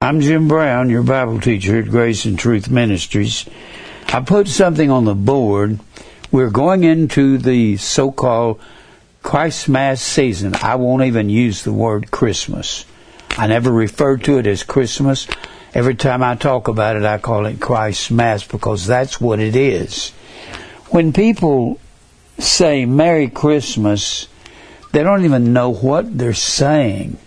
I'm Jim Brown, your Bible teacher at Grace and Truth Ministries. I put something on the board. We're going into the so called Christ Mass season. I won't even use the word Christmas. I never refer to it as Christmas. Every time I talk about it, I call it Christ Mass because that's what it is. When people say Merry Christmas, they don't even know what they're saying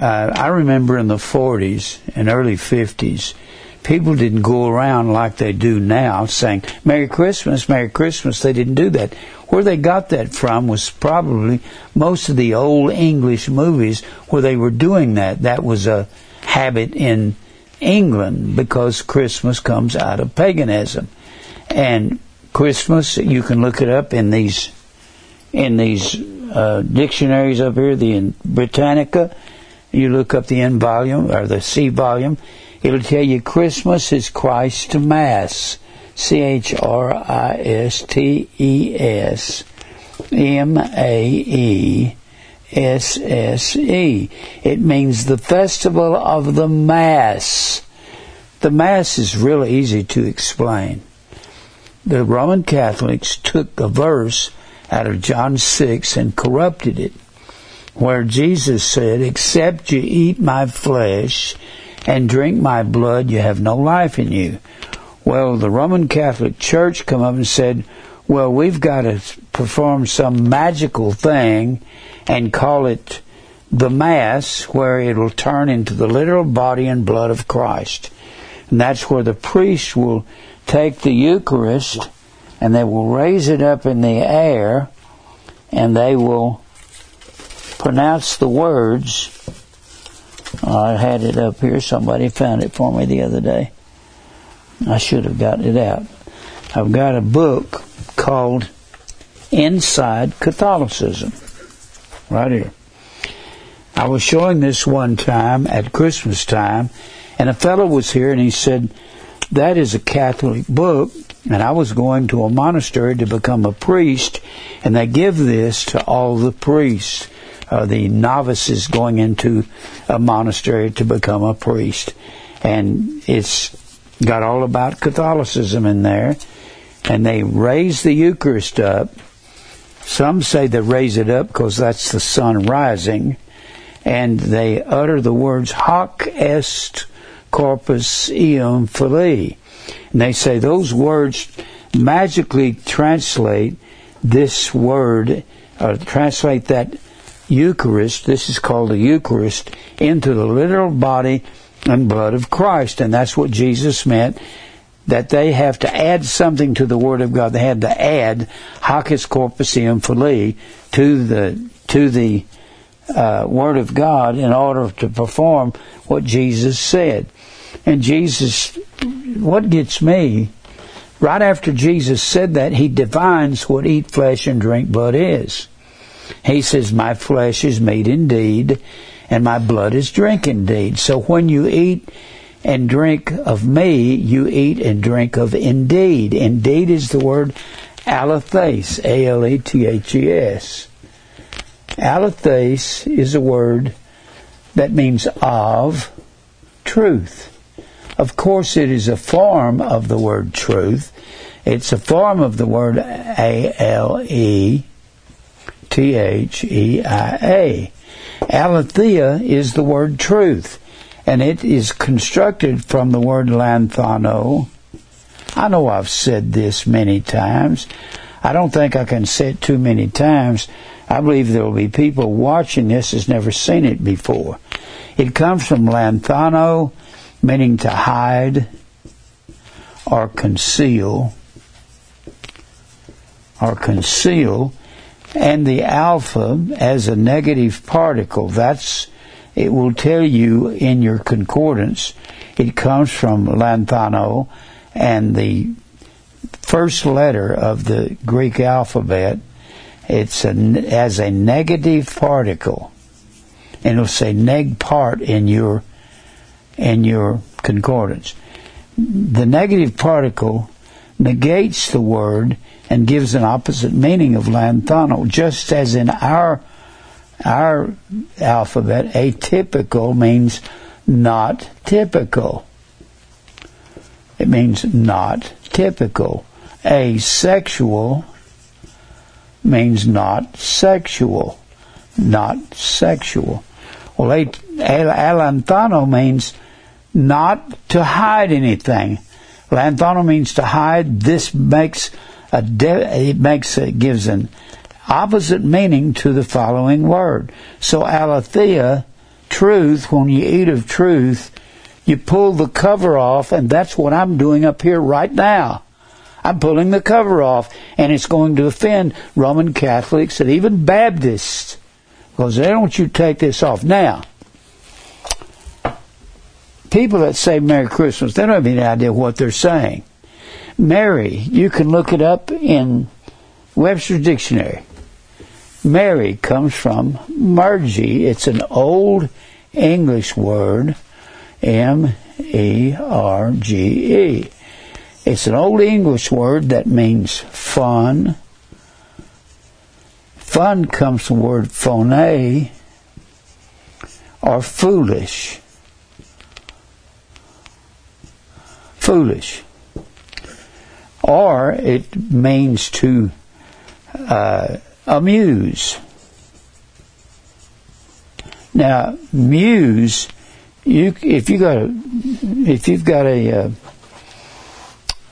uh, I remember in the 40s and early 50s, people didn't go around like they do now saying, Merry Christmas, Merry Christmas. They didn't do that. Where they got that from was probably most of the old English movies where they were doing that. That was a habit in England because Christmas comes out of paganism. And Christmas, you can look it up in these, in these, uh, dictionaries up here, the Britannica, you look up the N volume or the C volume, it'll tell you Christmas is Christ Mass. C H R I S T E S M A E S S E. It means the festival of the Mass. The Mass is really easy to explain. The Roman Catholics took a verse out of John 6 and corrupted it where Jesus said, Except you eat my flesh and drink my blood, you have no life in you. Well, the Roman Catholic Church come up and said, well, we've got to perform some magical thing and call it the Mass, where it'll turn into the literal body and blood of Christ. And that's where the priest will take the Eucharist and they will raise it up in the air and they will pronounce the words. I had it up here. Somebody found it for me the other day. I should have got it out. I've got a book called Inside Catholicism. Right here. I was showing this one time at Christmas time, and a fellow was here and he said, That is a Catholic book, and I was going to a monastery to become a priest, and they give this to all the priests uh, the novices going into a monastery to become a priest. And it's got all about Catholicism in there. And they raise the Eucharist up. Some say they raise it up because that's the sun rising. And they utter the words, Hoc est corpus eum filii. And they say those words magically translate this word, or translate that Eucharist, this is called the Eucharist, into the literal body and blood of Christ. And that's what Jesus meant that they have to add something to the Word of God. They had to add hoc est corpus eum filii to the to the uh, Word of God in order to perform what Jesus said. And Jesus, what gets me, right after Jesus said that, he defines what eat flesh and drink blood is. He says, My flesh is meat indeed, and my blood is drink indeed. So when you eat and drink of me, you eat and drink of indeed. Indeed is the word alethes, A L E T H E S. Alethes is a word that means of truth. Of course, it is a form of the word truth. It's a form of the word A L E T H E I A. Aletheia is the word truth, and it is constructed from the word lanthano. I know I've said this many times. I don't think I can say it too many times. I believe there will be people watching this has never seen it before. It comes from lanthano, meaning to hide or conceal or conceal and the alpha as a negative particle. That's it will tell you in your concordance. It comes from lanthano, and the first letter of the Greek alphabet. It's a, as a negative particle, and it'll say neg part in your in your concordance. The negative particle negates the word and gives an opposite meaning of lanthano, just as in our our alphabet, atypical means not typical. It means not typical. Asexual means not sexual. Not sexual. Well, alanthano means not to hide anything. Lanthano means to hide. This makes a de- it makes it gives an opposite meaning to the following word. So aletheia, truth. When you eat of truth, you pull the cover off, and that's what I'm doing up here right now. I'm pulling the cover off, and it's going to offend Roman Catholics and even Baptists because they don't want you to take this off. Now, people that say Merry Christmas, they don't have any idea what they're saying. Mary, you can look it up in Webster's Dictionary. Mary comes from Margie. It's an old English word, M E R G E. It's an old English word that means fun. Fun comes from the word phone or foolish. Foolish. Or it means to uh, amuse. Now, muse, you if you got a if you've got a, uh,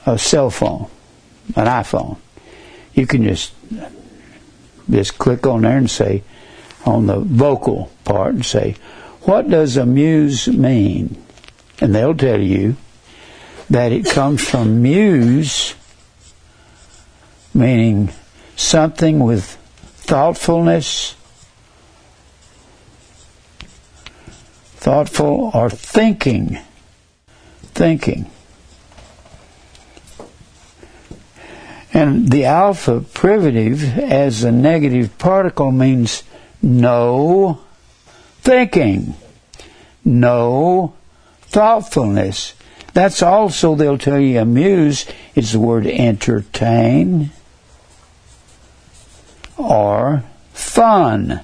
a cell phone, an iPhone, you can just just click on there and say on the vocal part and say, what does amuse mean? And they'll tell you that it comes from muse, meaning something with thoughtfulness, thoughtful or thinking, thinking. And the alpha privative as a negative particle means no thinking, no thoughtfulness. That's also, they'll tell you, amuse is the word entertain or fun.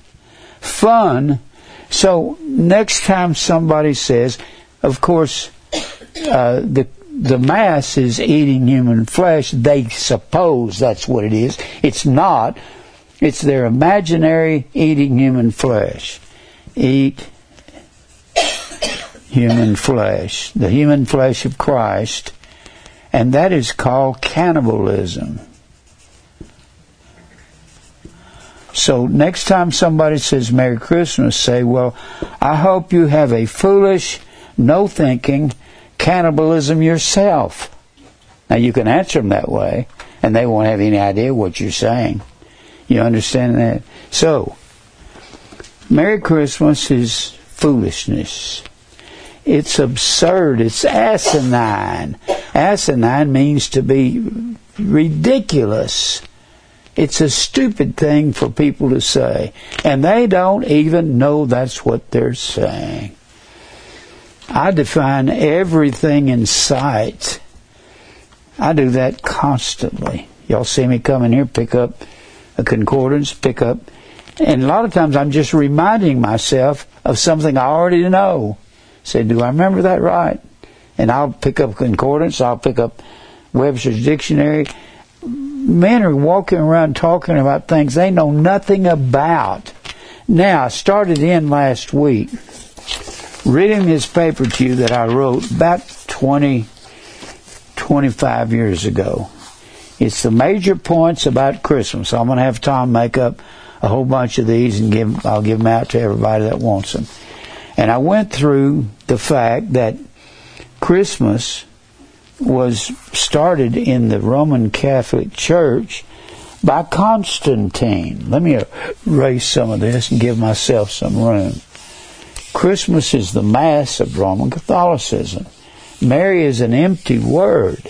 Fun. So next time somebody says, of course, uh, the the mass is eating human flesh. They suppose that's what it is. It's not. It's their imaginary eating human flesh. Eat human flesh, the human flesh of Christ, and that is called cannibalism. So next time somebody says Merry Christmas, say, Well, I hope you have a foolish, no thinking, cannibalism yourself. Now you can answer them that way, and they won't have any idea what you're saying. You understand that? So, Merry Christmas is foolishness. It's absurd. It's asinine. Asinine means to be ridiculous. It's a stupid thing for people to say. And they don't even know that's what they're saying. I define everything in sight. I do that constantly. Y'all see me come in here, pick up a concordance, pick up, and a lot of times I'm just reminding myself of something I already know. Say, do I remember that right? And I'll pick up concordance, I'll pick up Webster's dictionary. Men are walking around talking about things they know nothing about. Now, I started in last week reading this paper to you that I wrote about 20, 25 years ago. It's the major points about Christmas. I'm going to have Tom make up a whole bunch of these and give I'll give them out to everybody that wants them. And I went through the fact that Christmas was started in the Roman Catholic Church by Constantine. Let me erase some of this and give myself some room. Christmas is the Mass of Roman Catholicism. Merry is an empty word.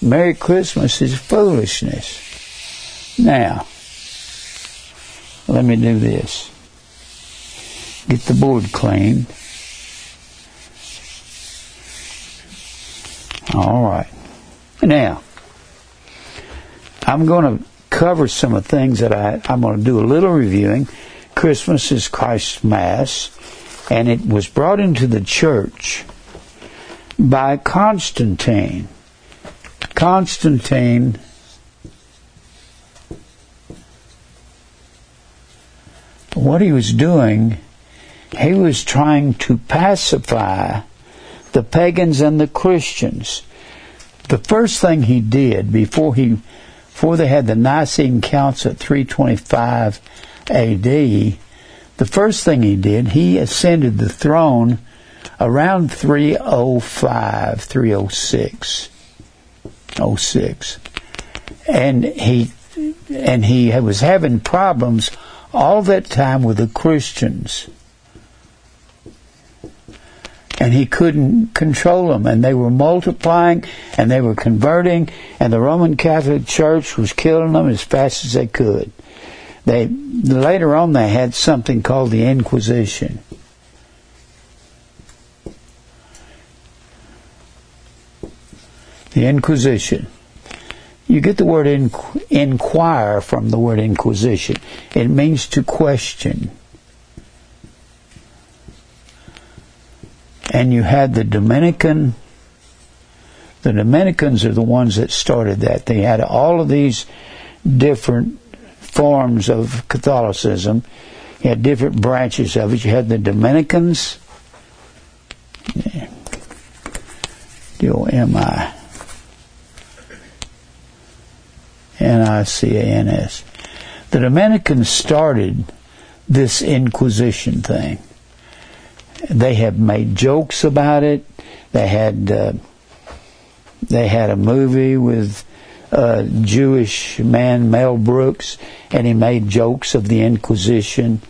Merry Christmas is foolishness. Now, let me do this. Get the board clean. All right. Now, I'm going to cover some of the things that I, I'm going to do a little reviewing. Christmas is Christ's Mass. and it was brought into the church by Constantine. Constantine what he was doing, he was trying to pacify the pagans and the Christians. The first thing he did before he before they had the Nicene Council at 325 AD, the first thing he did, he ascended the throne around 305, 306, 06. And he and he was having problems all that time with the Christians. And he couldn't control them, and they were multiplying, and they were converting, and the Roman Catholic Church was killing them as fast as they could. They later on they had something called the Inquisition. The Inquisition. You get the word inquire from the word inquisition. It means to question. And you had the Dominican. The Dominicans are the ones that started that. They had all of these different forms of Catholicism. You had different branches of it. You had the Dominicans. D-O-M-I. N-I-C-A-N-S. The Dominicans started this Inquisition thing. They have made jokes about it. They had uh, they had a movie with a Jewish man, Mel Brooks, and he made jokes of the Inquisition,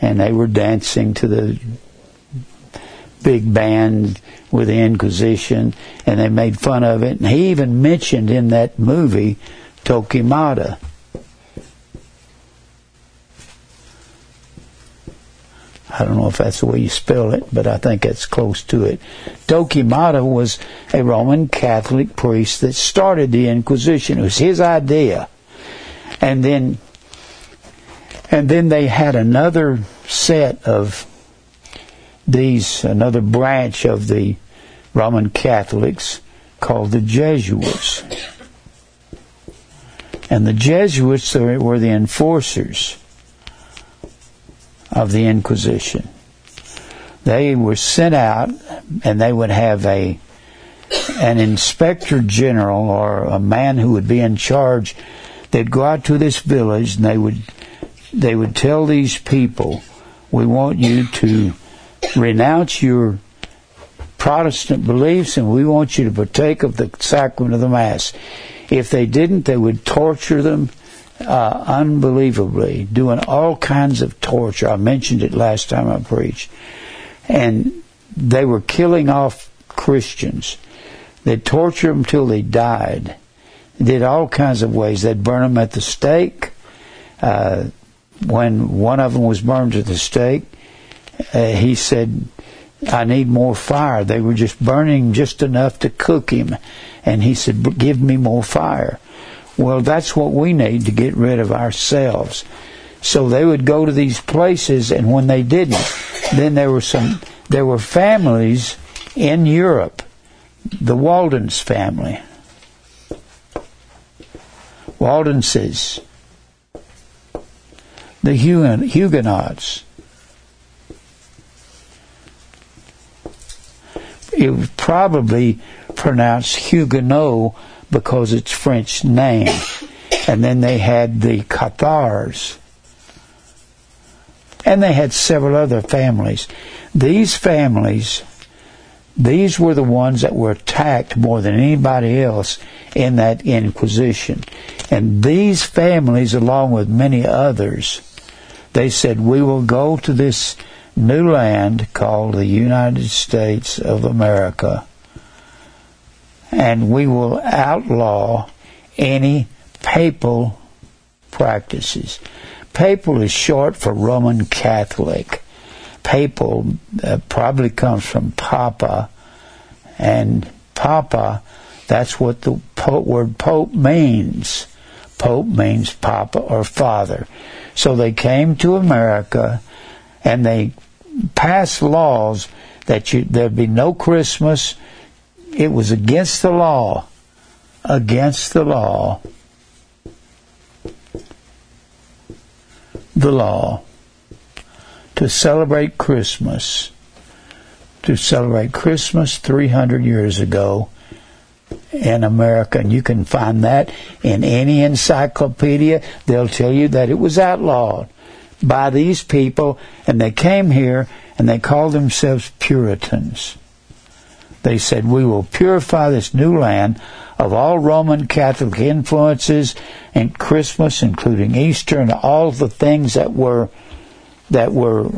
and they were dancing to the big band with the Inquisition, and they made fun of it. And he even mentioned in that movie Torquemada. I don't know if that's the way you spell it, but I think it's close to it. Torquemada was a Roman Catholic priest that started the Inquisition. It was his idea. And then and then they had another set of these another branch of the Roman Catholics called the Jesuits. And the Jesuits were the enforcers of the Inquisition. They were sent out and they would have a an inspector general or a man who would be in charge. They'd go out to this village and they would they would tell these people, we want you to renounce your Protestant beliefs and we want you to partake of the sacrament of the Mass. If they didn't, they would torture them uh, unbelievably, doing all kinds of torture. I mentioned it last time I preached. And they were killing off Christians. They'd torture them till they died. They did all kinds of ways. They'd burn them at the stake. Uh, when one of them was burned at the stake, uh, he said, I need more fire. They were just burning just enough to cook him. And he said, Give me more fire. Well, that's what we need to get rid of ourselves. So they would go to these places, and when they didn't, then there were some, there were families in Europe, the Walden's family. Waldenses, the Huguenots, it was probably pronounced Huguenot because it's French name. and then they had the Cathars. And they had several other families. These families, these were the ones that were attacked more than anybody else in that Inquisition. And these families, along with many others, they said, We will go to this new land called the United States of America, and we will outlaw any papal practices. Papal is short for Roman Catholic. Papal uh, probably comes from Papa, and Papa, that's what the pope, word Pope means. Pope means Papa or Father. So they came to America and they passed laws that you, there'd be no Christmas. It was against the law. Against the law. The law. To celebrate Christmas. To celebrate Christmas 300 years ago in America, and you can find that in any encyclopedia. They'll tell you that it was outlawed by these people, and they came here and they called themselves Puritans. They said, We will purify this new land of all Roman Catholic influences and Christmas, including Easter and all the things that were that were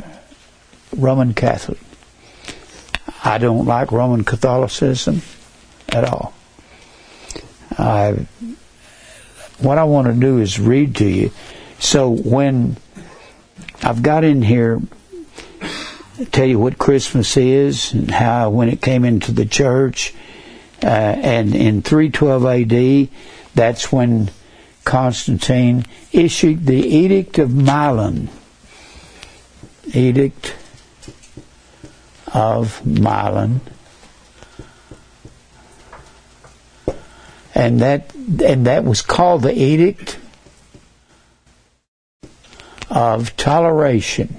Roman Catholic. I don't like Roman Catholicism at all. I, what I want to do is read to you. So when I've got in here, tell you what Christmas is and how when it came into the church, uh, and in 312 A.D., that's when Constantine issued the Edict of Milan. Edict of Milan and that and that was called the edict of toleration.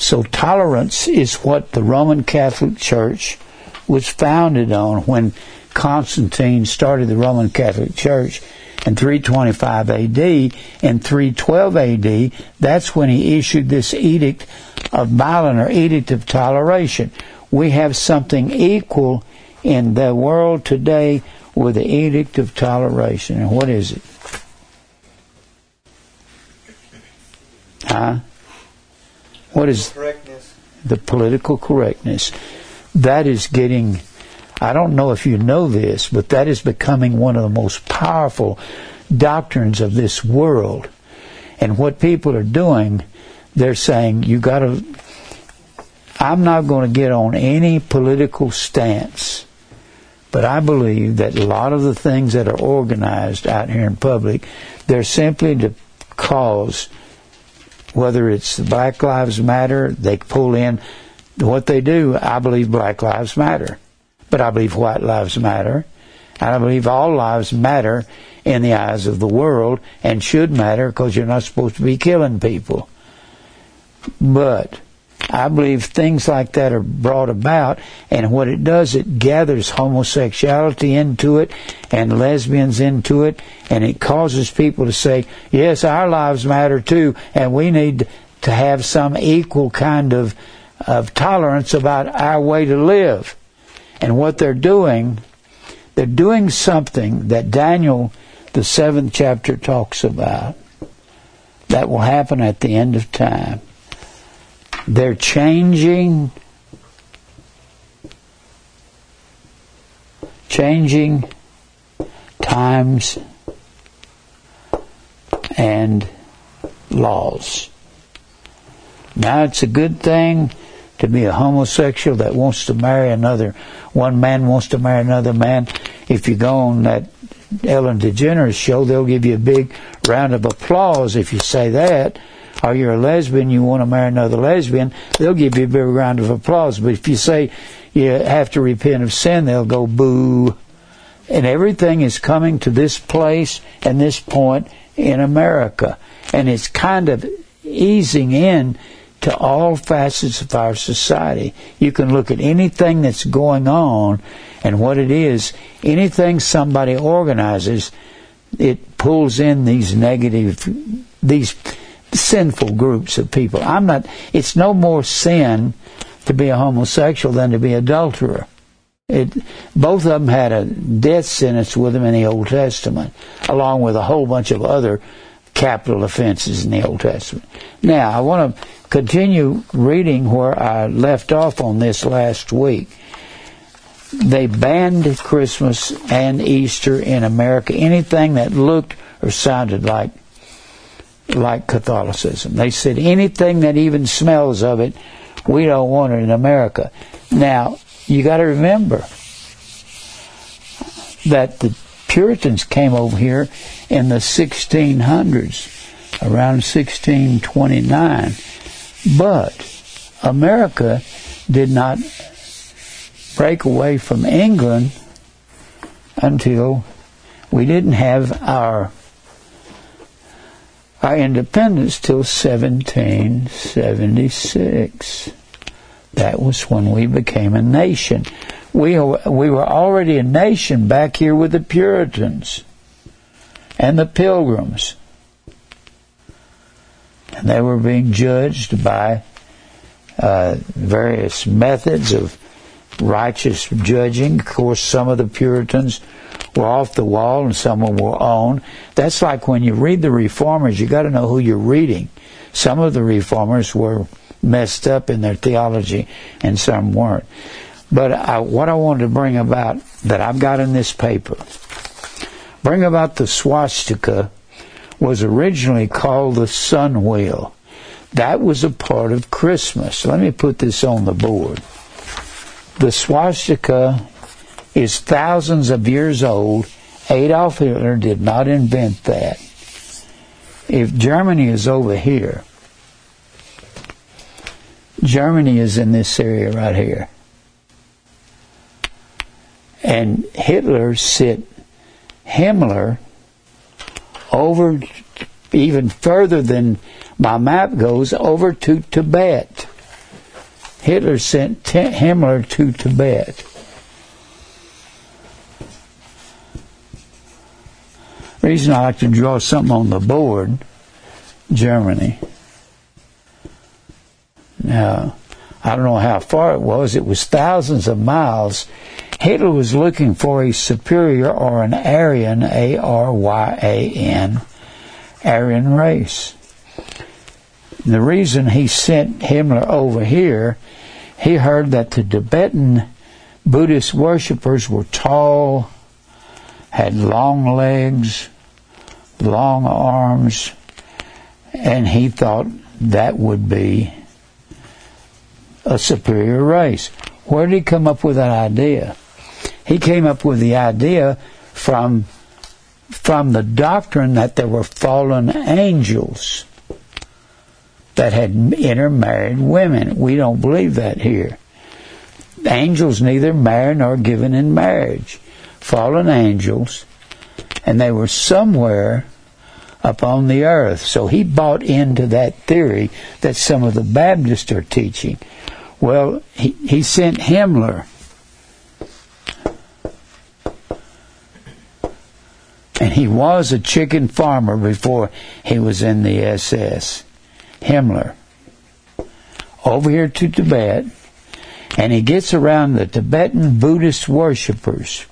So tolerance is what the Roman Catholic Church was founded on when Constantine started the Roman Catholic Church in 325 AD. In 312 AD, that's when he issued this edict of Milan or edict of toleration, we have something equal in the world today with the edict of toleration. And what is it? Huh? What is correctness. the political correctness? That is getting, I don't know if you know this, but that is becoming one of the most powerful doctrines of this world. And what people are doing, they're saying you got to I'm not going to get on any political stance, but I believe that a lot of the things that are organized out here in public, they're simply to cause, whether it's Black Lives Matter, they pull in what they do. I believe Black Lives Matter, but I believe White Lives Matter, and I believe all lives matter in the eyes of the world and should matter because you're not supposed to be killing people. But I believe things like that are brought about, and what it does, it gathers homosexuality into it and lesbians into it, and it causes people to say, yes, our lives matter too, and we need to have some equal kind of, of tolerance about our way to live. And what they're doing, they're doing something that Daniel, the seventh chapter, talks about that will happen at the end of time. They're changing, changing times and laws. Now it's a good thing to be a homosexual that wants to marry another. One man wants to marry another man. If you go on that Ellen DeGeneres show, they'll give you a big round of applause if you say that or you're a lesbian, you want to marry another lesbian, they'll give you a big round of applause. But if you say you have to repent of sin, they'll go boo. And everything is coming to this place and this point in America. And it's kind of easing in to all facets of our society. You can look at anything that's going on and what it is. Anything somebody organizes, it pulls in these negative, these sinful groups of people. I'm not, it's no more sin to be a homosexual than to be adulterer. It, both of them had a death sentence with them in the Old Testament, along with a whole bunch of other capital offenses in the Old Testament. Now, I want to continue reading where I left off on this last week. They banned Christmas and Easter in America. Anything that looked or sounded like like Catholicism. They said anything that even smells of it, we don't want it in America. Now, you got to remember that the Puritans came over here in the 1600s. around 1629. But America did not break away from England until we didn't have our our independence till 1776. That was when we became a nation. We, we were already a nation back here with the Puritans and the Pilgrims. And they were being judged by uh, various methods of righteous judging. Of course, some of the Puritans were off the wall and some were on. That's like when you read the Reformers, you got to know who you're reading. Some of the Reformers were messed up in their theology and some weren't. But I, what I wanted to bring about that I've got in this paper, bring about the swastika was originally called the sun wheel. That was a part of Christmas. Let me put this on the board. The swastika is thousands of years old. Adolf Hitler did not invent that. If Germany is over here, Germany is in this area right here. And Hitler sent Himmler over even further than my map goes, over to Tibet. Hitler sent Himmler to Tibet. Reason I like to draw something on the board, Germany. Now, I don't know how far it was. It was thousands of miles. Hitler was looking for a superior or an Aryan, A-R-Y-A-N, Aryan race. The reason he sent Himmler over here, he heard that the Tibetan Buddhist worshippers were tall, had long legs, long arms, and he thought that would be a superior race. Where did he come up with that idea? He came up with the idea from from the doctrine that there were fallen angels that had intermarried women. We don't believe that here. Angels neither marry nor given in marriage fallen angels, and they were somewhere upon the earth. So he bought into that theory that some of the Baptists are teaching. Well, he, he sent Himmler. And he was a chicken farmer before he was in the SS. Himmler. Over here to Tibet. And he gets around the Tibetan Buddhist worshippers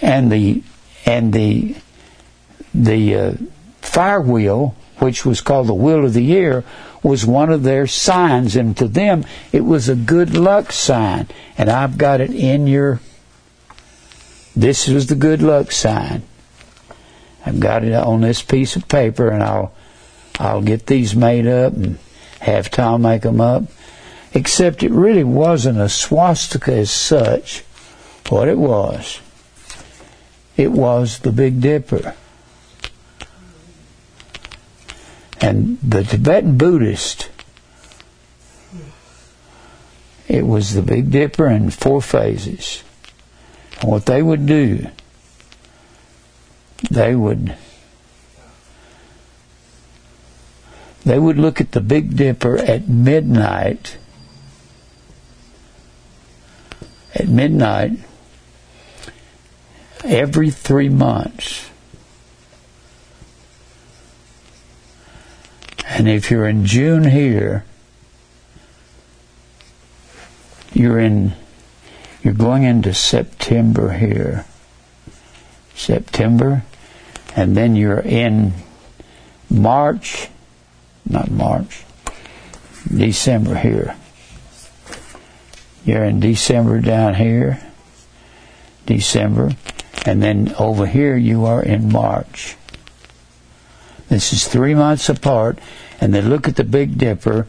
and the and the the uh, fire wheel, which was called the wheel of the year, was one of their signs, and to them it was a good luck sign. And I've got it in your. This was the good luck sign. I've got it on this piece of paper, and I'll I'll get these made up and have Tom make them up. Except it really wasn't a swastika as such. What it was it was the Big Dipper. And the Tibetan Buddhist, it was the Big Dipper in four phases. And what they would do, they would they would look at the Big Dipper at midnight. At midnight, every three months. And if you're in June here, you're in you're going into September here. September and then you're in March not March December here. You're in December down here. December and then over here you are in March. This is three months apart, and they look at the Big Dipper,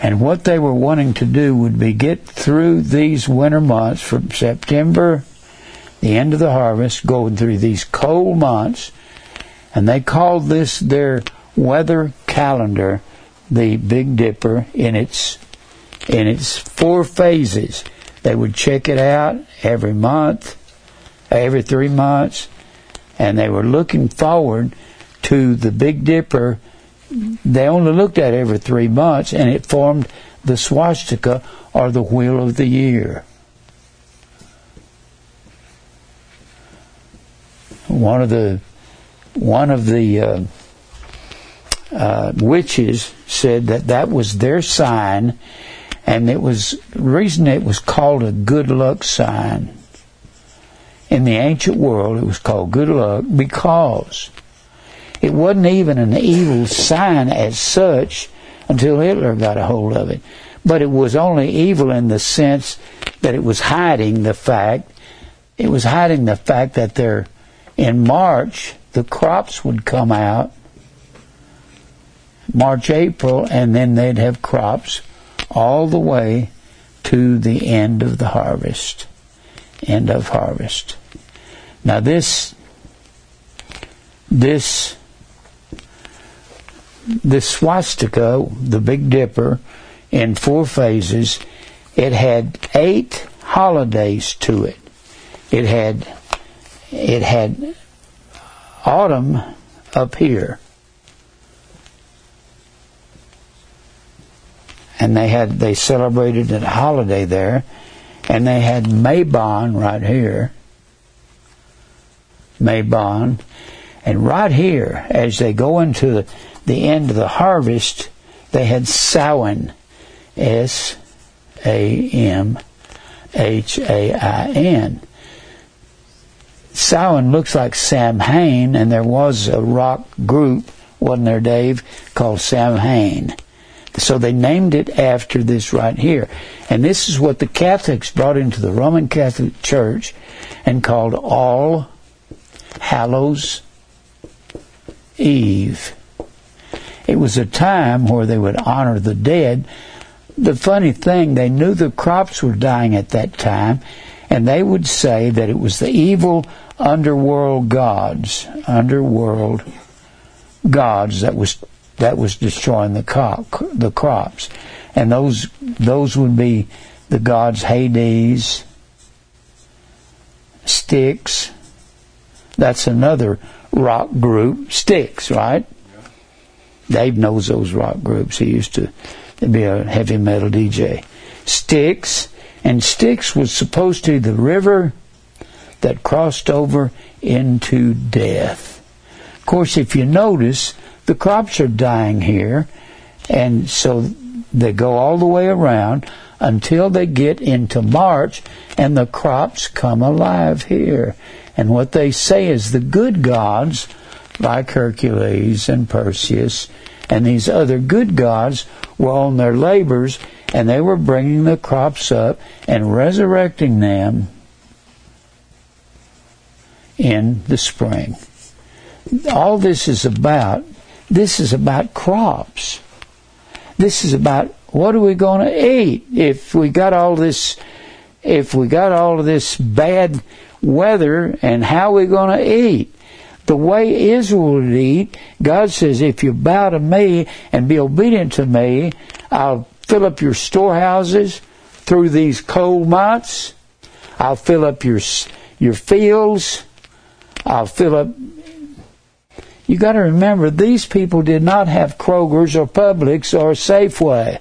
and what they were wanting to do would be get through these winter months from September, the end of the harvest, going through these cold months, And they called this their weather calendar, the Big Dipper, in its in its four phases. They would check it out every month, every three months, and they were looking forward to the Big Dipper. They only looked at every three months, and it formed the swastika or the wheel of the year. One of the one of the uh, uh, witches said that that was their sign, and it was reason it was called a good luck sign. In the ancient world, it was called good luck because it wasn't even an evil sign as such until Hitler got a hold of it. But it was only evil in the sense that it was hiding the fact, it was hiding the fact that there, in March, the crops would come out, March, April, and then they'd have crops all the way to the end of the harvest. End of harvest. Now this, this, this swastika, the Big Dipper, in four phases, it had eight holidays to it. It had, it had autumn up here. And they had they celebrated a holiday there, and they had Mabon right here. Mabon. and right here, as they go into the, the end of the harvest, they had Samhain, S A M H A I N. Samhain looks like Sam Samhain, and there was a rock group, wasn't there, Dave, called Sam Samhain. So they named it after this right here. And this is what the Catholics brought into the Roman Catholic Church and called All Hallows Eve. It was a time where they would honor the dead. The funny thing, they knew the crops were dying at that time, and they would say that it was the evil underworld gods, underworld gods that was that was destroying the crop, the crops, and those those would be the gods Hades, Styx. That's another rock group. Styx, right? Dave knows those rock groups. He used to be a heavy metal DJ. Styx, and Styx was supposed to be the river that crossed over into death. Of course, if you notice, the crops are dying here, and so they go all the way around until they get into March, and the crops come alive here. And what they say is the good gods, like Hercules and Perseus, and these other good gods were on their labors, and they were bringing the crops up and resurrecting them in the spring. All this is about, this is about crops. This is about what are we going to eat if we got all this, if we got all this bad weather and how are we going to eat? The way Israel would eat, God says, if you bow to me and be obedient to me, I'll fill up your storehouses through these cold months. I'll fill up your your fields. I'll fill up. You got to remember, these people did not have Kroger's or Publix or Safeway.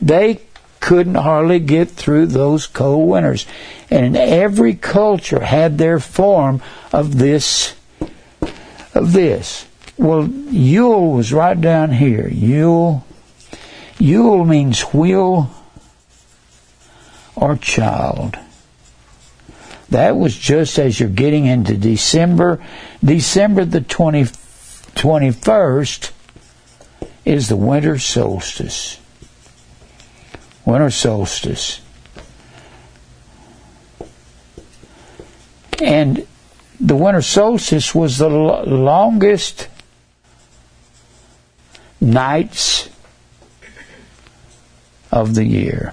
They couldn't hardly get through those cold winters. And every culture had their form of this. Of this. Well, Yule was right down here. Yule. Yule means wheel or child. That was just as you're getting into December. December the 20, 21st is the winter solstice. Winter solstice. And the winter solstice was the longest nights of the year.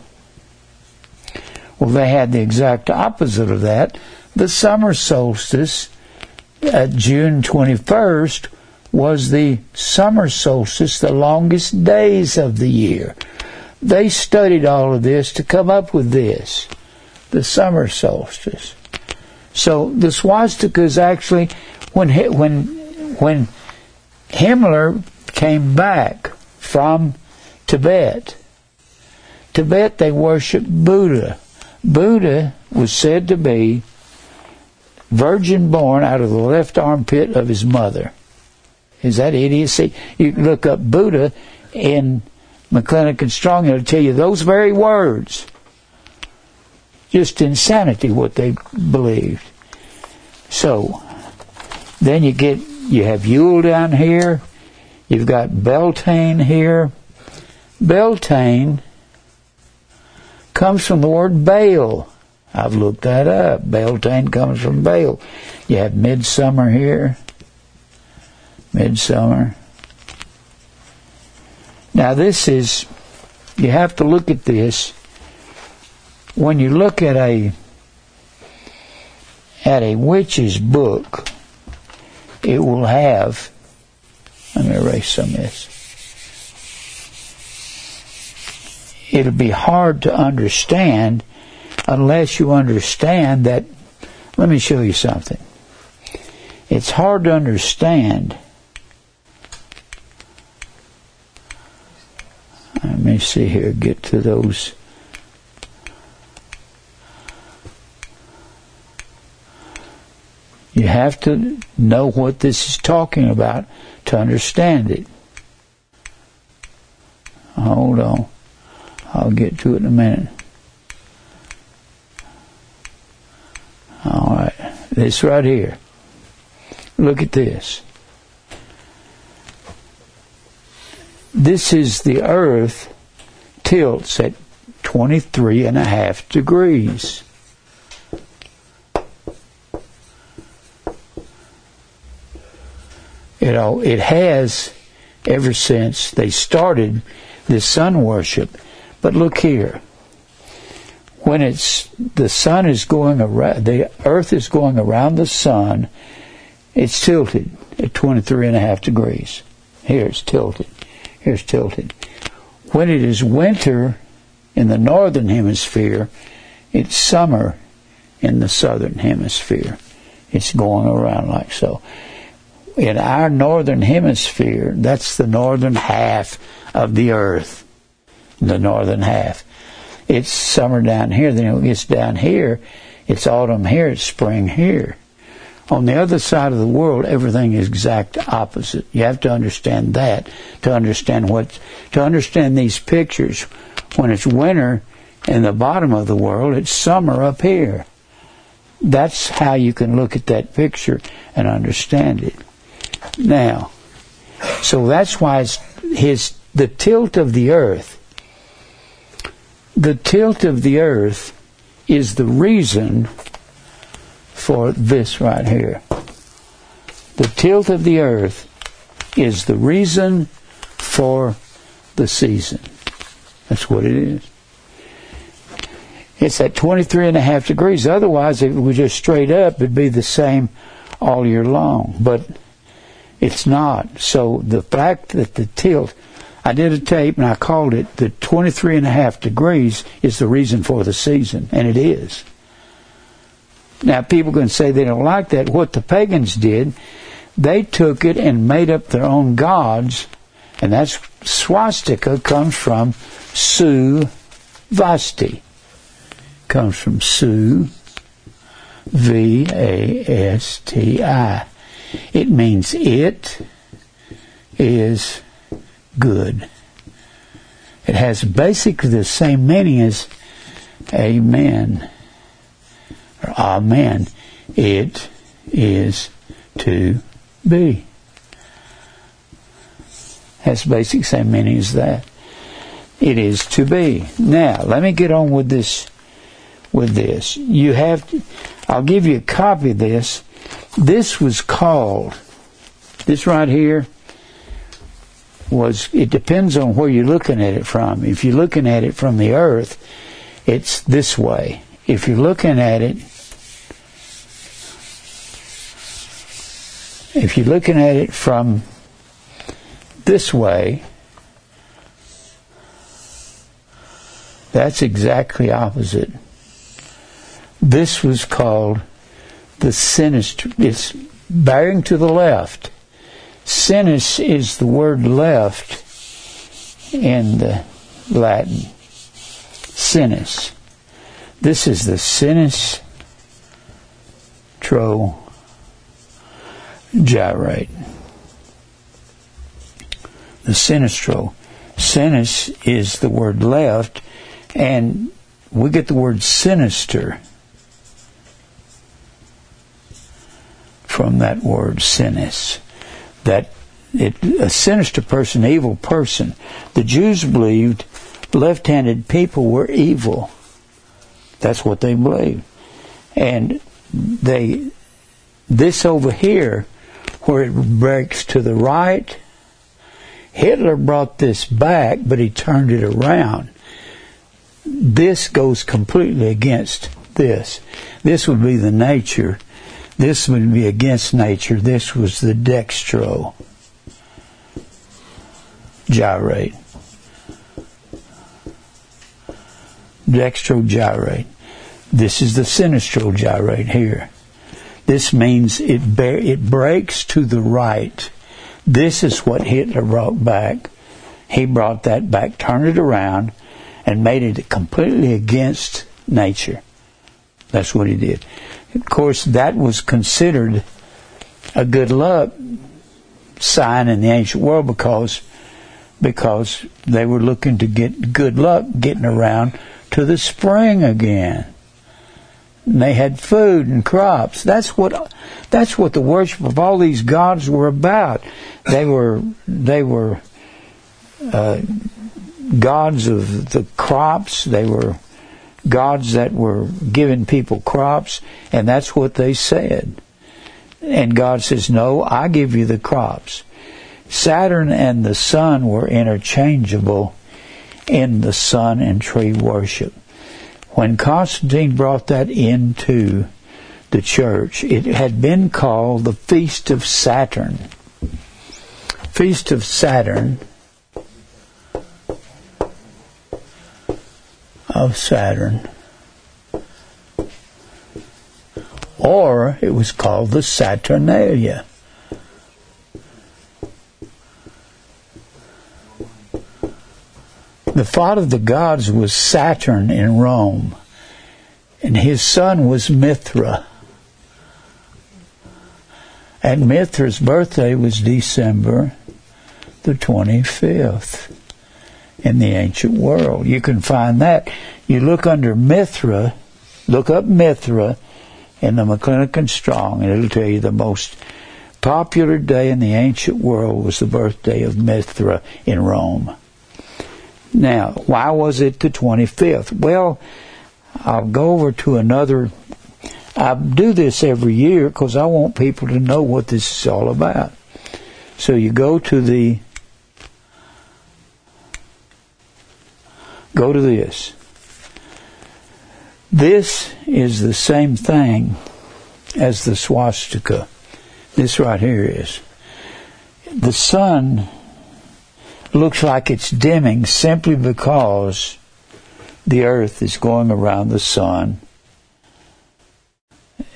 Well, they had the exact opposite of that. The summer solstice uh, June 21st was the summer solstice, the longest days of the year. They studied all of this to come up with this, the summer solstice. So the swastika is actually when when when Himmler came back from Tibet. Tibet they worship Buddha. Buddha was said to be virgin born out of the left armpit of his mother. Is that idiocy? You can look up Buddha in McClintock and Strong, and it'll tell you those very words. Just insanity what they believed. So, then you get, you have Yule down here, you've got Beltane here. Beltane comes from the word Baal. I've looked that up. Beltane comes from Baal. You have midsummer here. Midsummer. Now this is, you have to look at this. When you look at a, at a witch's book, it will have, let me erase some of this. It'll be hard to understand unless you understand that. Let me show you something. It's hard to understand Let me see here, get to those. You have to know what this is talking about to understand it. Hold on. I'll get to it in a minute. All right. This right here. Look at this. this is the earth tilts at 23 and a half degrees. You know, it has ever since they started this sun worship. But look here. When it's the sun is going around, the earth is going around the sun, it's tilted at 23 and a half degrees. Here it's tilted. Here's tilted. When it is winter in the northern hemisphere, it's summer in the southern hemisphere. It's going around like so. In our northern hemisphere, that's the northern half of the earth. The northern half. It's summer down here, then it gets down here, it's autumn here, it's spring here. On the other side of the world, everything is exact opposite. You have to understand that to understand what to understand these pictures. When it's winter in the bottom of the world, it's summer up here. That's how you can look at that picture and understand it. Now, so that's why it's his the tilt of the earth. The tilt of the earth is the reason for this right here. The tilt of the earth is the reason for the season. That's what it is. It's at 23 and a half degrees. Otherwise, if it was just straight up, it'd be the same all year long. But it's not. So the fact that the tilt, I did a tape and I called it the 23 and a half degrees is the reason for the season. And it is. Now, people can say they don't like that. What the pagans did, they took it and made up their own gods, and that's swastika comes from Su Vasti. Comes from Su V A S T I. It means it is good. It has basically the same meaning as amen or Amen. It is to be. Has basic same meaning as that. It is to be. Now, let me get on with this. With this, you have. To, I'll give you a copy of this. This was called. This right here was. It depends on where you're looking at it from. If you're looking at it from the earth, it's this way. If you're looking at it if you're looking at it from this way, that's exactly opposite. This was called the sinister. It's bearing to the left. Sinus is the word left in the Latin. Sinus. This is the sinus tro gyrate. The sinistro. Sinus is the word left, and we get the word sinister from that word sinus. That it, a sinister person, evil person. The Jews believed left-handed people were evil. That's what they believed. And they, this over here, where it breaks to the right, Hitler brought this back, but he turned it around. This goes completely against this. This would be the nature. This would be against nature. This was the dextro gyrate. Dextro gyrate. This is the sinistro gyrate here. This means it it breaks to the right. This is what Hitler brought back. He brought that back, turned it around, and made it completely against nature. That's what he did. Of course, that was considered a good luck sign in the ancient world because because they were looking to get good luck getting around to the spring again. And they had food and crops. That's what that's what the worship of all these gods were about. They were they were uh, gods of the crops. They were gods that were giving people crops, and that's what they said. And God says, "No, I give you the crops." Saturn and the sun were interchangeable in the sun and tree worship. When Constantine brought that into the church, it had been called the Feast of Saturn. Feast of Saturn of Saturn. Or it was called the Saturnalia. The father of the gods was Saturn in Rome, and his son was Mithra. And Mithra's birthday was December the 25th in the ancient world. You can find that. You look under Mithra, look up Mithra in the McClintock Strong, and it'll tell you the most popular day in the ancient world was the birthday of Mithra in Rome. Now, why was it the 25th? Well, I'll go over to another. I do this every year because I want people to know what this is all about. So you go to the. Go to this. This is the same thing as the swastika. This right here is. The sun looks like it's dimming simply because the earth is going around the sun.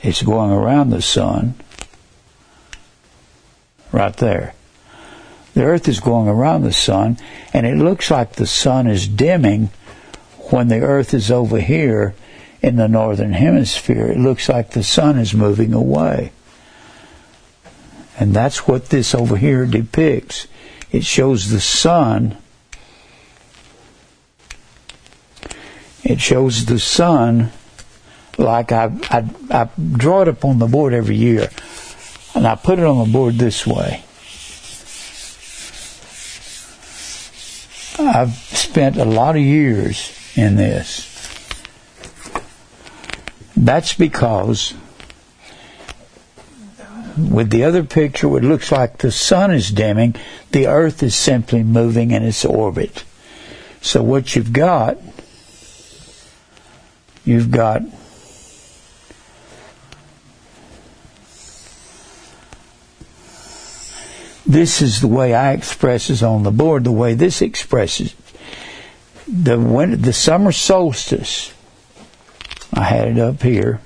It's going around the sun right there. The earth is going around the sun, and it looks like the sun is dimming when the earth is over here in the northern hemisphere. It looks like the sun is moving away. And that's what this over here depicts it shows the sun. It shows the sun like I, I, I draw it up on the board every year, and I put it on the board this way. I've spent a lot of years in this. That's because with the other picture, it looks like the sun is dimming, the earth is simply moving in its orbit. So what you've got, you've got this is the way I express it on the board, the way this expresses the winter, the summer solstice. I had it up here.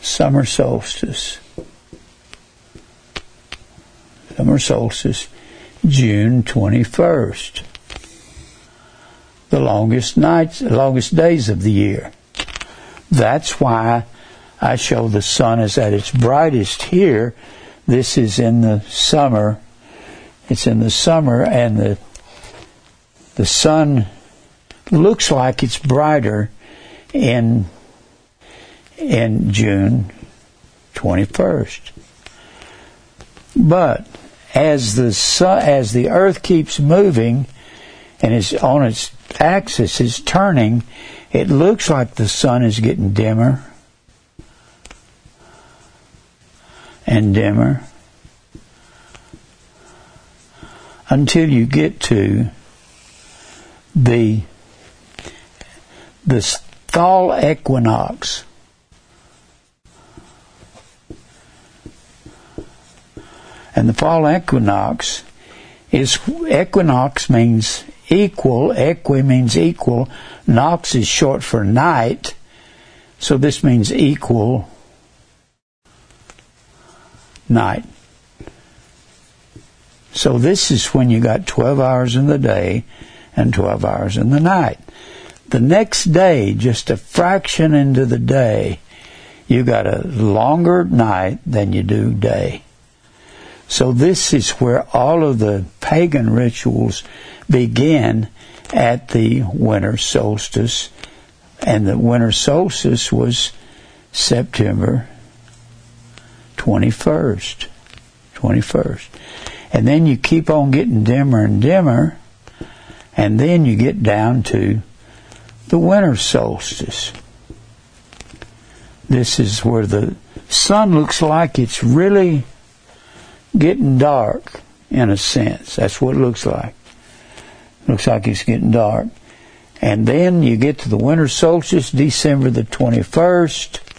Summer solstice. Summer solstice, June 21st. The longest nights, longest days of the year. That's why I show the sun is at its brightest here. This is in the summer. It's in the summer and the the sun looks like it's brighter in in June 21st. But as the as the earth keeps moving and is on its axis is turning, it looks like the sun is getting dimmer and dimmer until you get to the the fall equinox. And the fall equinox is equinox means equal, equi means equal, nox is short for night, so this means equal night. So this is when you got 12 hours in the day and 12 hours in the night. The next day, just a fraction into the day, you got a longer night than you do day. So this is where all of the pagan rituals begin at the winter solstice. And the winter solstice was September 21st. 21st. And then you keep on getting dimmer and dimmer and then you get down to the winter solstice. This is where the sun looks like it's really getting dark in a sense. That's what it looks like. looks like it's getting dark. And then you get to the winter solstice, December the 21st.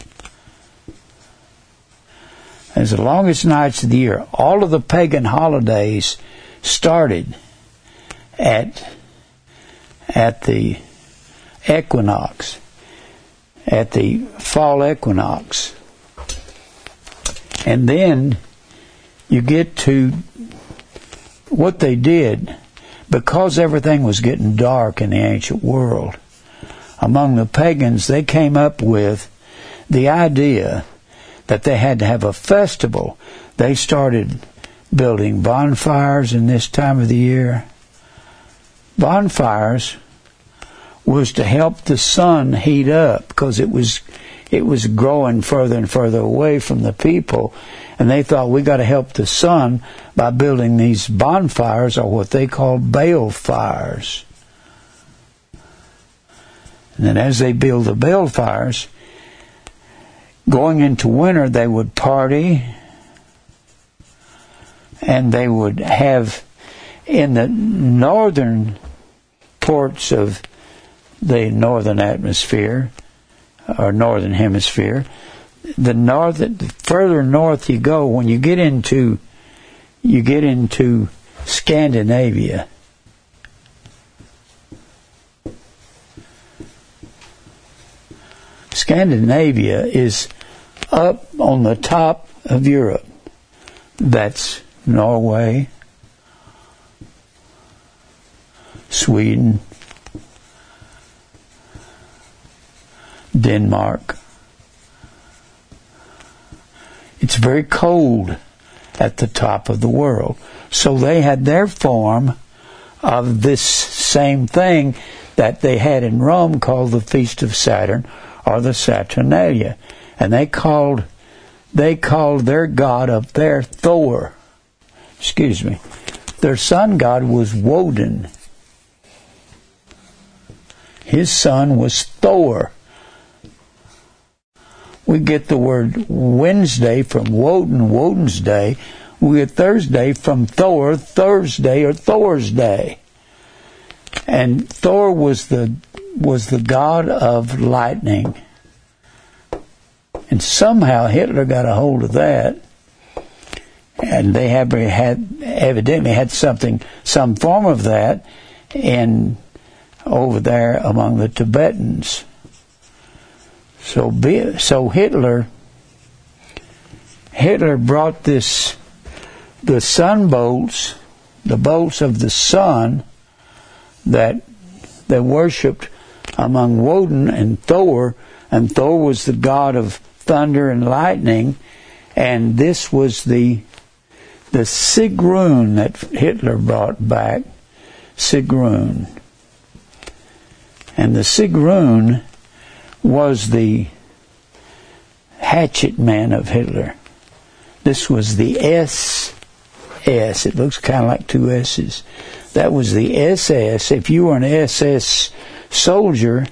It's the longest nights of the year. All of the pagan holidays started at at the equinox, at the fall equinox. And then you get to what they did because everything was getting dark in the ancient world. Among the pagans, they came up with the idea that they had to have a festival. They started building bonfires in this time of the year. Bonfires was to help the sun heat up because it was it was growing further and further away from the people. And they thought we got to help the sun by building these bonfires or what they called bale fires. And then as they build the bale fires going into winter they would party and they would have in the northern ports of the northern atmosphere or northern hemisphere. The north, the further north you go, when you get into, you get into Scandinavia. Scandinavia is up on the top of Europe. That's Norway, Sweden, Denmark. It's very cold at the top of the world. So they had their form of this same thing that they had in Rome called the Feast of Saturn or the Saturnalia. And they called they called their god up there Thor. Excuse me. Their sun god was Woden. His son was Thor. We get the word Wednesday from Woden, Woden's day. We get Thursday from Thor, Thursday or Thor's day. And Thor was the was the god of lightning. And somehow Hitler got a hold of that. and they have had evidently had something, some form of that, in over there among the Tibetans. So, so Hitler, Hitler brought this, the sun bolts, the bolts of the sun that they worshipped among Woden and Thor, and Thor was the god of thunder and lightning, and this was the the Sigrun that Hitler brought back, Sigrun. And the Sigrun was the hatchet man of Hitler. This was the SS. It looks kind of like two S's. That was the SS. If you were an SS soldier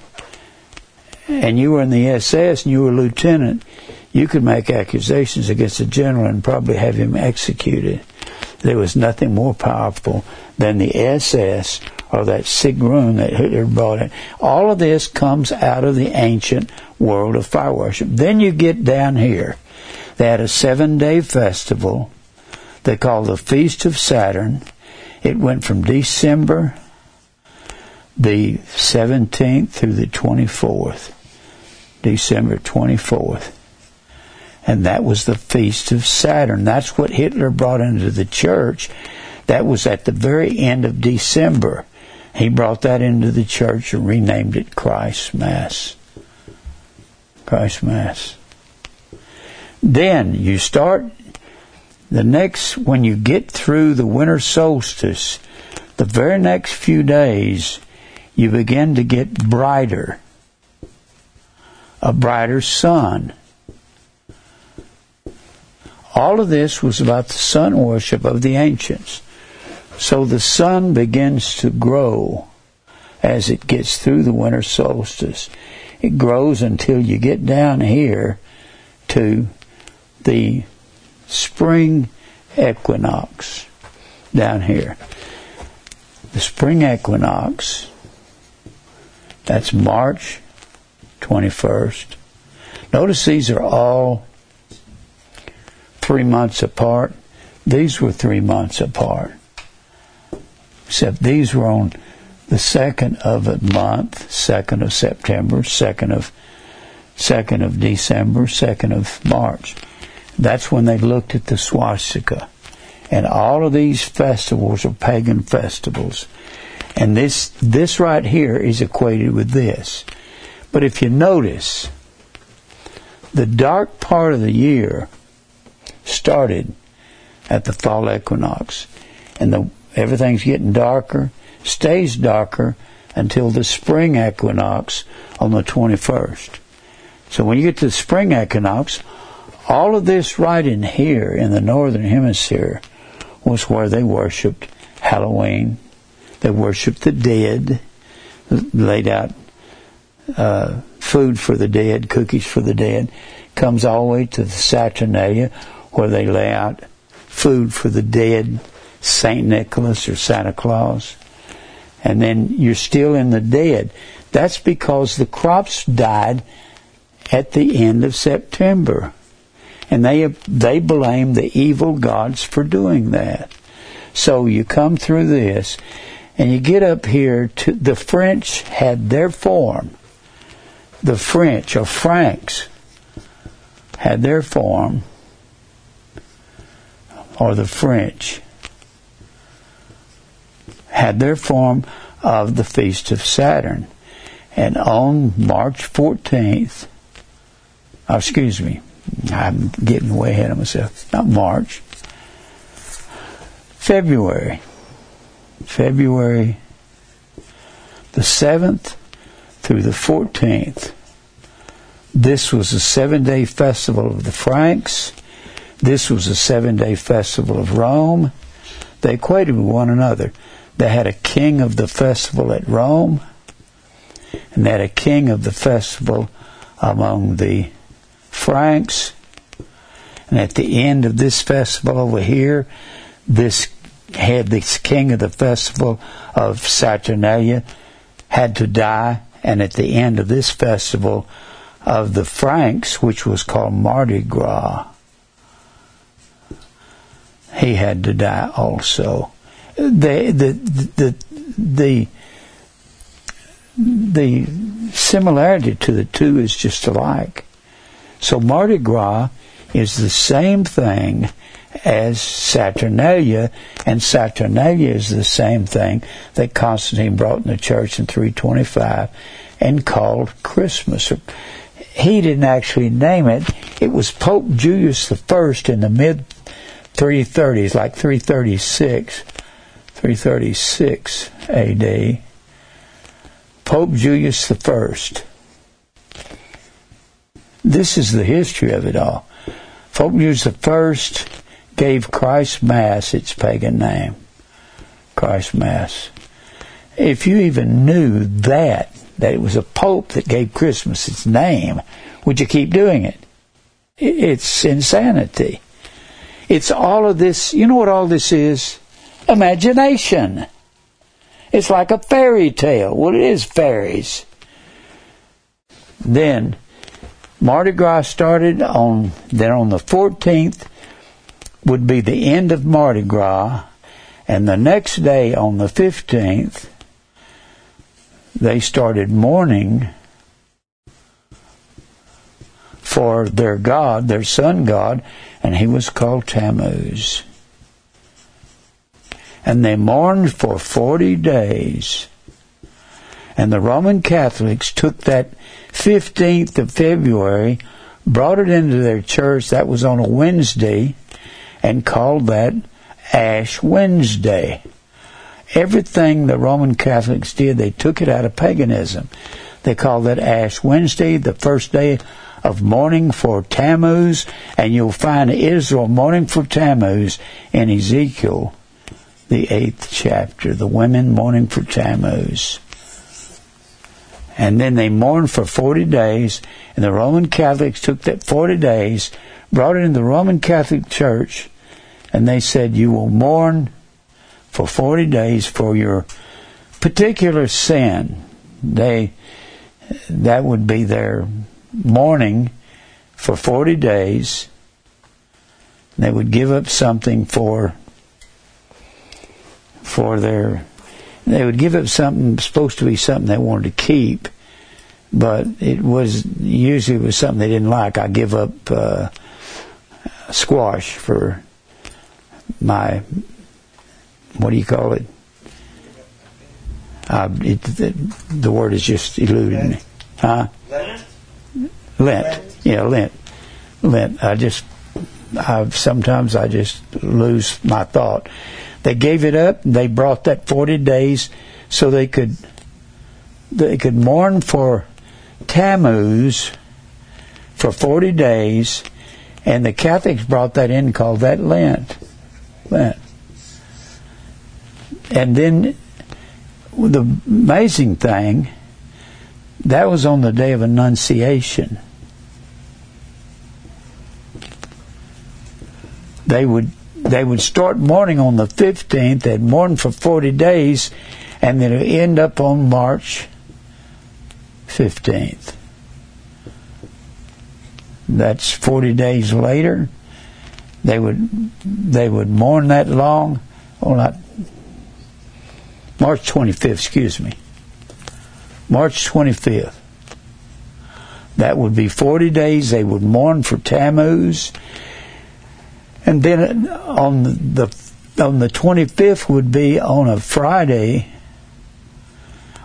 and you were in the SS and you were a lieutenant, you could make accusations against a general and probably have him executed. There was nothing more powerful than the SS or that Sigrun that Hitler brought in. All of this comes out of the ancient world of fire worship. Then you get down here. They had a seven day festival they called the Feast of Saturn. It went from December the 17th through the 24th. December 24th and that was the Feast of Saturn. That's what Hitler brought into the church. That was at the very end of December. He brought that into the church and renamed it Christ Mass. Christ Mass. Then you start the next, when you get through the winter solstice, the very next few days, you begin to get brighter. A brighter sun all of this was about the sun worship of the ancients. So the sun begins to grow as it gets through the winter solstice. It grows until you get down here to the spring equinox down here. The spring equinox, that's March 21st. Notice these are all three months apart. These were three months apart. Except these were on the second of a month, second of September, second of second of December, second of March. That's when they looked at the swastika. And all of these festivals are pagan festivals. And this this right here is equated with this. But if you notice, the dark part of the year started at the fall equinox. And the, everything's getting darker, stays darker until the spring equinox on the 21st. So when you get to the spring equinox, all of this right in here in the northern hemisphere was where they worshipped Halloween. They worshipped the dead, laid out uh, food for the dead, cookies for the dead. Comes all the way to the Saturnalia, where they lay out food for the dead, St. Nicholas or Santa Claus. And then you're still in the dead. That's because the crops died at the end of September. And they, they blame the evil gods for doing that. So you come through this and you get up here to the French had their form. The French or Franks had their form or the French had their form of the Feast of Saturn. And on March 14th, oh, uh, excuse me, I'm getting way ahead of myself. Not March, February. February the 7th through the 14th. This was a seven day festival of the Franks this was a seven day festival of Rome. They equated with one another. They had a king of the festival at Rome, and they had a king of the festival among the Franks. And at the end of this festival over here, this had this king of the festival of Saturnalia had to die, and at the end of this festival of the Franks, which was called Mardi Gras, he had to die also. The the the the the similarity to the two is just alike. So Mardi Gras is the same thing as Saturnalia, and Saturnalia is the same thing that Constantine brought in the church in 325 and called Christmas. He didn't actually name it. It was Pope Julius I in the mid 330s, like 336, 336 AD. Pope Julius I. This is the history of it all. Pope Julius I gave Christ Mass its pagan name. Christ Mass. If you even knew that, that it was a pope that gave Christmas its name, would you keep doing it? It's insanity. It's all of this, you know what all this is? Imagination. It's like a fairy tale. Well, it is fairies. Then, Mardi Gras started on, then on the 14th, would be the end of Mardi Gras, and the next day on the 15th, they started mourning for their God, their sun God, and he was called Tammuz. And they mourned for 40 days. And the Roman Catholics took that 15th of February, brought it into their church, that was on a Wednesday, and called that Ash Wednesday. Everything the Roman Catholics did, they took it out of paganism. They called that Ash Wednesday, the first day of mourning for Tammuz, and you'll find Israel mourning for Tammuz in Ezekiel, the eighth chapter. The women mourning for Tammuz. And then they mourned for 40 days, and the Roman Catholics took that 40 days, brought it in the Roman Catholic Church, and they said, You will mourn for 40 days for your particular sin. They, that would be their mourning for 40 days. They would give up something for, for their, they would give up something supposed to be something they wanted to keep, but it was usually it was something they didn't like. I give up uh, squash for my what do you call it? Uh, it the, the, word is just eluding me. Huh? Lent. Lent. Yeah, Lent. Lent. I just, I sometimes I just lose my thought. They gave it up. They brought that forty days so they could they could mourn for Tammuz for forty days, and the Catholics brought that in, called that Lent. Lent. And then the amazing thing, that was on the day of Annunciation. They would they would start mourning on the 15th. They'd mourn for 40 days, and then end up on March 15th. That's 40 days later. They would they would mourn that long. Not March 25th, excuse me. March 25th. That would be 40 days. They would mourn for Tammuz. And then on the on the 25th would be on a Friday.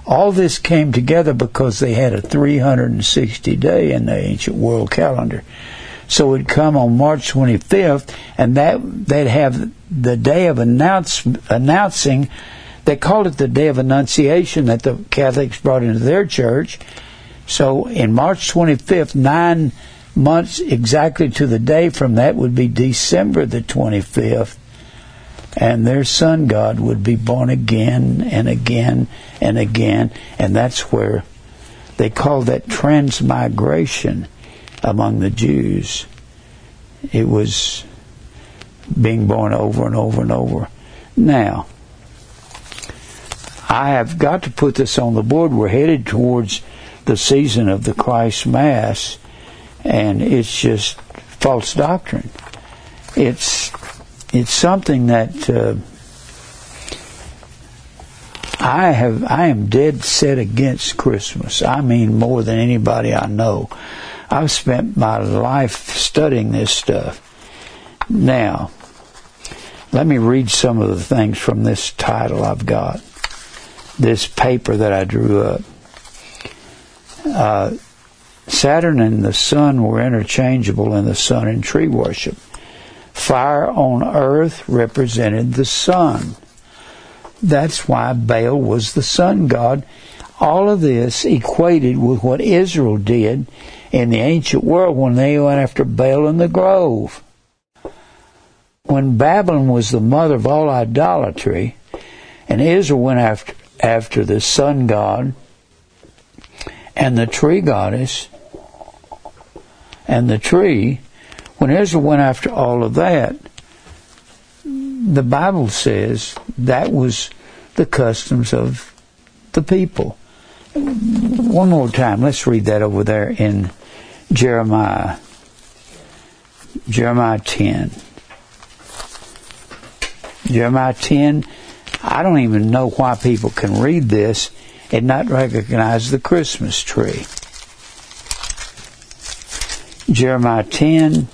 All this came together because they had a 360 day in the ancient world calendar. So it'd come on March 25th, and that they'd have the day of announce, announcing. They called it the day of Annunciation that the Catholics brought into their church. So in March 25th, nine months exactly to the day from that would be December the 25th. And their sun god would be born again and again and again. And that's where they call that transmigration among the Jews. It was being born over and over and over. Now, I have got to put this on the board. We're headed towards the season of the Christ Mass, and it's just false doctrine. It's it's something that uh, I have. I am dead set against Christmas. I mean, more than anybody I know. I've spent my life studying this stuff. Now, let me read some of the things from this title I've got. This paper that I drew up. Uh, Saturn and the sun were interchangeable in the sun and tree worship. Fire on earth represented the sun. That's why Baal was the sun god. All of this equated with what Israel did in the ancient world when they went after Baal in the grove. When Babylon was the mother of all idolatry, and Israel went after, after the sun god and the tree goddess and the tree, when Israel went after all of that, the Bible says that was the customs of the people. One more time, let's read that over there in Jeremiah. Jeremiah 10. Jeremiah 10, I don't even know why people can read this and not recognize the Christmas tree. Jeremiah 10,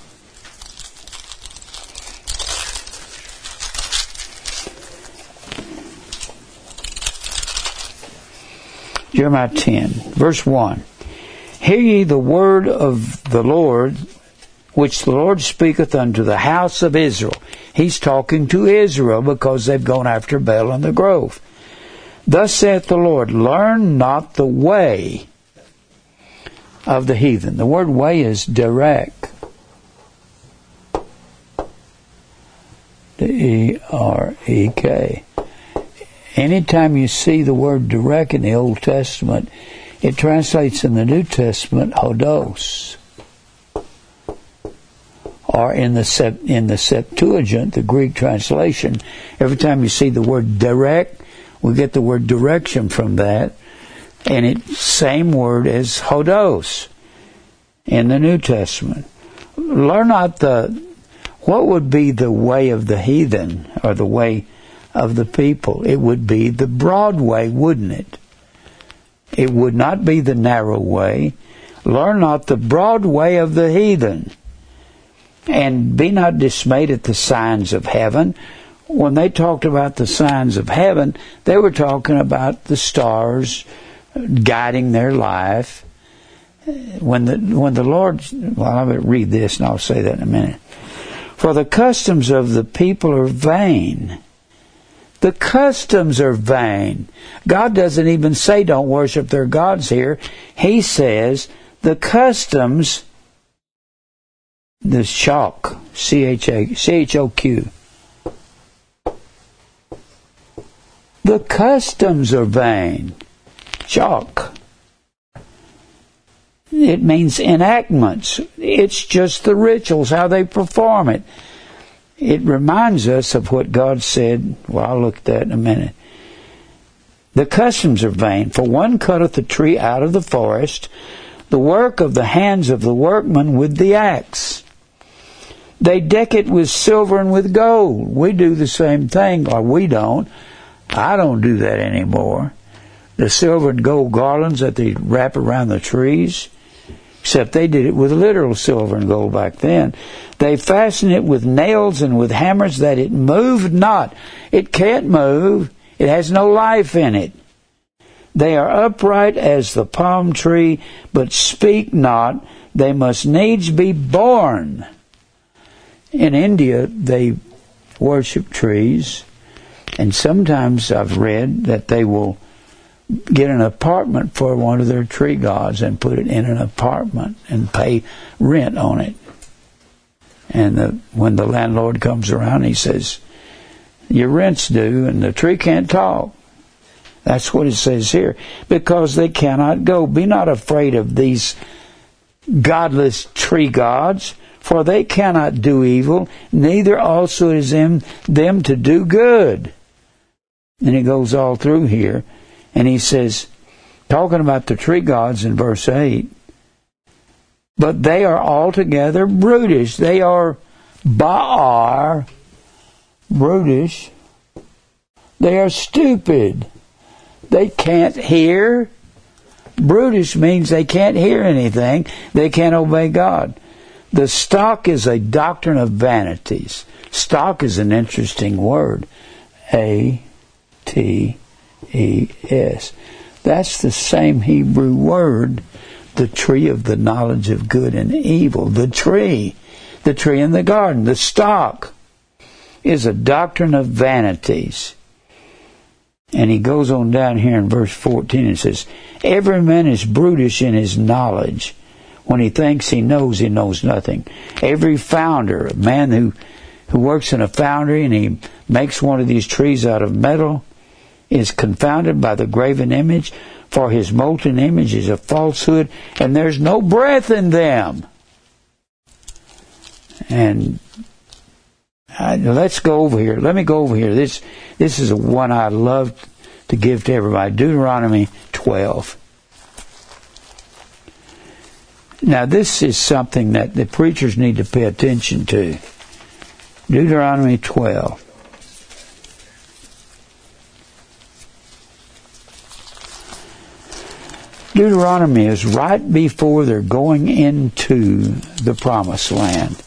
Jeremiah 10, verse 1. Hear ye the word of the Lord, which the Lord speaketh unto the house of Israel. He's talking to Israel because they've gone after Baal in the grove. Thus saith the Lord, learn not the way of the heathen. The word way is direct. D E R E K. Anytime you see the word direct in the Old Testament, it translates in the New Testament hodos. Or in the in the Septuagint, the Greek translation, every time you see the word direct, we get the word direction from that, and it's same word as hodos in the New Testament. Learn not the what would be the way of the heathen or the way of the people. It would be the broad way, wouldn't it? It would not be the narrow way. Learn not the broad way of the heathen. And be not dismayed at the signs of heaven. When they talked about the signs of heaven, they were talking about the stars guiding their life. When the when the Lord, well, I'll read this and I'll say that in a minute. For the customs of the people are vain the customs are vain. God doesn't even say don't worship their gods here. He says the customs, the shock, C-H-A-C-H-O-Q. The customs are vain. Shock. It means enactments. It's just the rituals, how they perform it it reminds us of what God said. Well, I'll look at that in a minute. The customs are vain, for one cutteth the tree out of the forest, the work of the hands of the workman with the axe. They deck it with silver and with gold. We do the same thing, or we don't. I don't do that anymore. The silver and gold garlands that they wrap around the trees, except they did it with literal silver and gold back then. They fastened it with nails and with hammers that it moved not. It can't move. It has no life in it. They are upright as the palm tree, but speak not. They must needs be born. In India, they worship trees, and sometimes I've read that they will get an apartment for one of their tree gods and put it in an apartment and pay rent on it. And the, when the landlord comes around, he says, Your rent's due, and the tree can't talk. That's what it says here. Because they cannot go. Be not afraid of these godless tree gods, for they cannot do evil, neither also is in them to do good. And it goes all through here. And he says, talking about the tree gods in verse 8, but they are altogether brutish. They are Baar brutish. They are stupid. They can't hear. Brutish means they can't hear anything. They can't obey God. The stock is a doctrine of vanities. Stock is an interesting word. A T E S. That's the same Hebrew word, the tree of the knowledge of good and evil. The tree, the tree in the garden, the stock is a doctrine of vanities. And he goes on down here in verse 14 and says, Every man is brutish in his knowledge. When he thinks he knows, he knows nothing. Every founder, a man who, who works in a foundry and he makes one of these trees out of metal, is confounded by the graven image, for his molten image is a falsehood, and there's no breath in them. And uh, let's go over here. Let me go over here. This this is one I love to give to everybody. Deuteronomy 12. Now this is something that the preachers need to pay attention to. Deuteronomy 12. Deuteronomy is right before they're going into the promised land.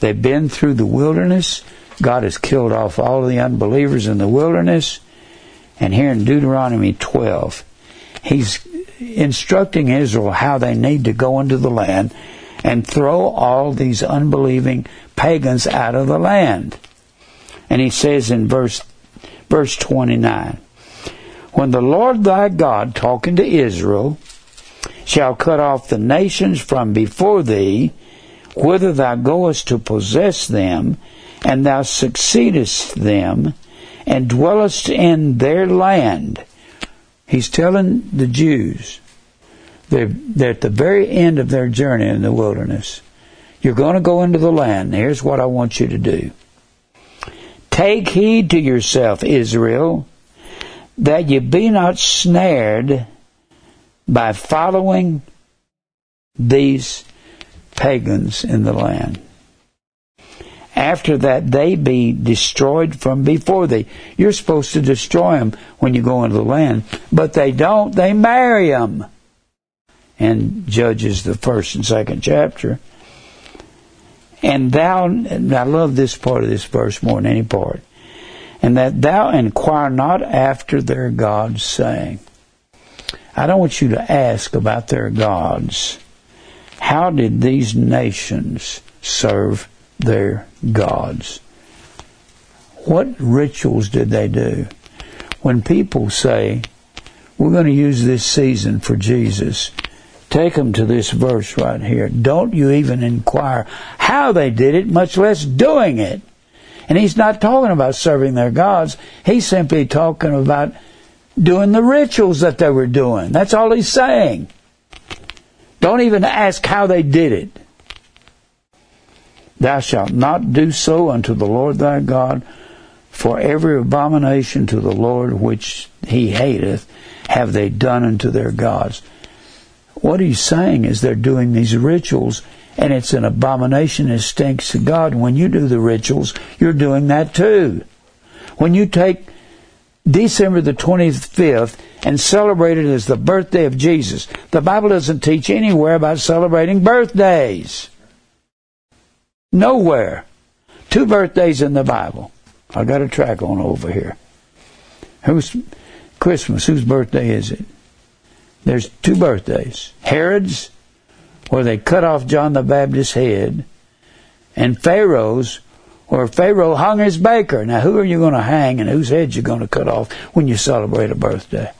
They've been through the wilderness. God has killed off all the unbelievers in the wilderness. And here in Deuteronomy 12, he's instructing Israel how they need to go into the land and throw all these unbelieving pagans out of the land. And he says in verse verse 29, when the Lord thy God talking to Israel shall cut off the nations from before thee, whither thou goest to possess them, and thou succeedest them, and dwellest in their land. He's telling the Jews, they're, they're at the very end of their journey in the wilderness. You're going to go into the land. Here's what I want you to do. Take heed to yourself, Israel, that ye be not snared by following these pagans in the land. After that, they be destroyed from before thee. You're supposed to destroy them when you go into the land, but they don't. They marry them. And Judges, the first and second chapter. And thou, and I love this part of this verse more than any part. And that thou inquire not after their gods, saying, I don't want you to ask about their gods. How did these nations serve their gods? What rituals did they do? When people say, we're going to use this season for Jesus, take them to this verse right here. Don't you even inquire how they did it, much less doing it. And he's not talking about serving their gods. He's simply talking about doing the rituals that they were doing. That's all he's saying. Don't even ask how they did it. Thou shalt not do so unto the Lord thy God, for every abomination to the Lord which he hateth have they done unto their gods. What he's saying is they're doing these rituals and it's an abomination that stinks to God. When you do the rituals, you're doing that too. When you take December the 25th and celebrated as the birthday of Jesus. The Bible doesn't teach anywhere about celebrating birthdays. Nowhere. Two birthdays in the Bible. I got a track on over here. Who's Christmas? Whose birthday is it? There's two birthdays. Herod's, where they cut off John the Baptist's head, and Pharaoh's, or Pharaoh hung his baker. Now, who are you going to hang and whose head you're going to cut off when you celebrate a birthday?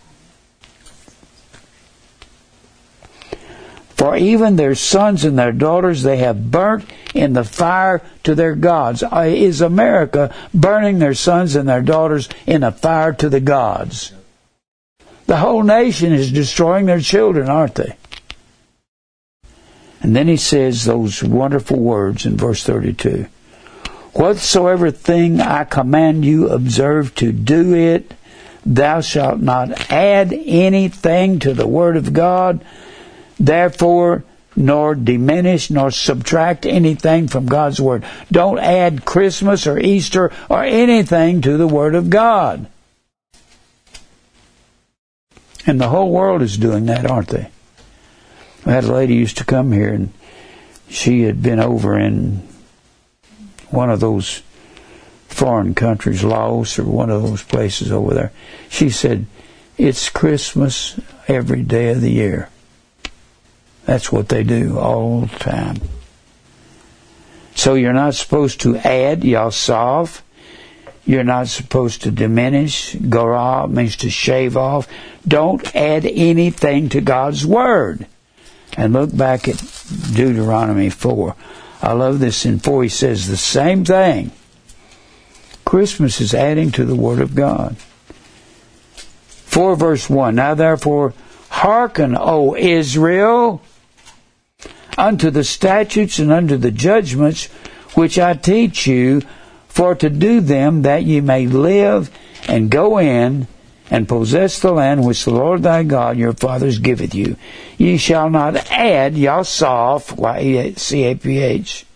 For even their sons and their daughters they have burnt in the fire to their gods. Uh, is America burning their sons and their daughters in a fire to the gods? The whole nation is destroying their children, aren't they? And then he says those wonderful words in verse 32. Whatsoever thing I command you, observe to do it. Thou shalt not add anything to the word of God. Therefore, nor diminish nor subtract anything from God's Word. Don't add Christmas or Easter or anything to the Word of God. And the whole world is doing that, aren't they? I had a lady used to come here and she had been over in one of those foreign countries, Laos or one of those places over there. She said, It's Christmas every day of the year. That's what they do all the time. So you're not supposed to add yasaf. You're not supposed to diminish. Gorah means to shave off. Don't add anything to God's Word. And look back at Deuteronomy 4. I love this in 4. He says the same thing. Christmas is adding to the Word of God. 4 verse 1. Now therefore, hearken, O Israel, unto the statutes and unto the judgments which I teach you, for to do them that ye may live and go in and possess the land which the Lord thy God your fathers giveth you. Ye shall not add Yasaf, Y-C-A-P-H,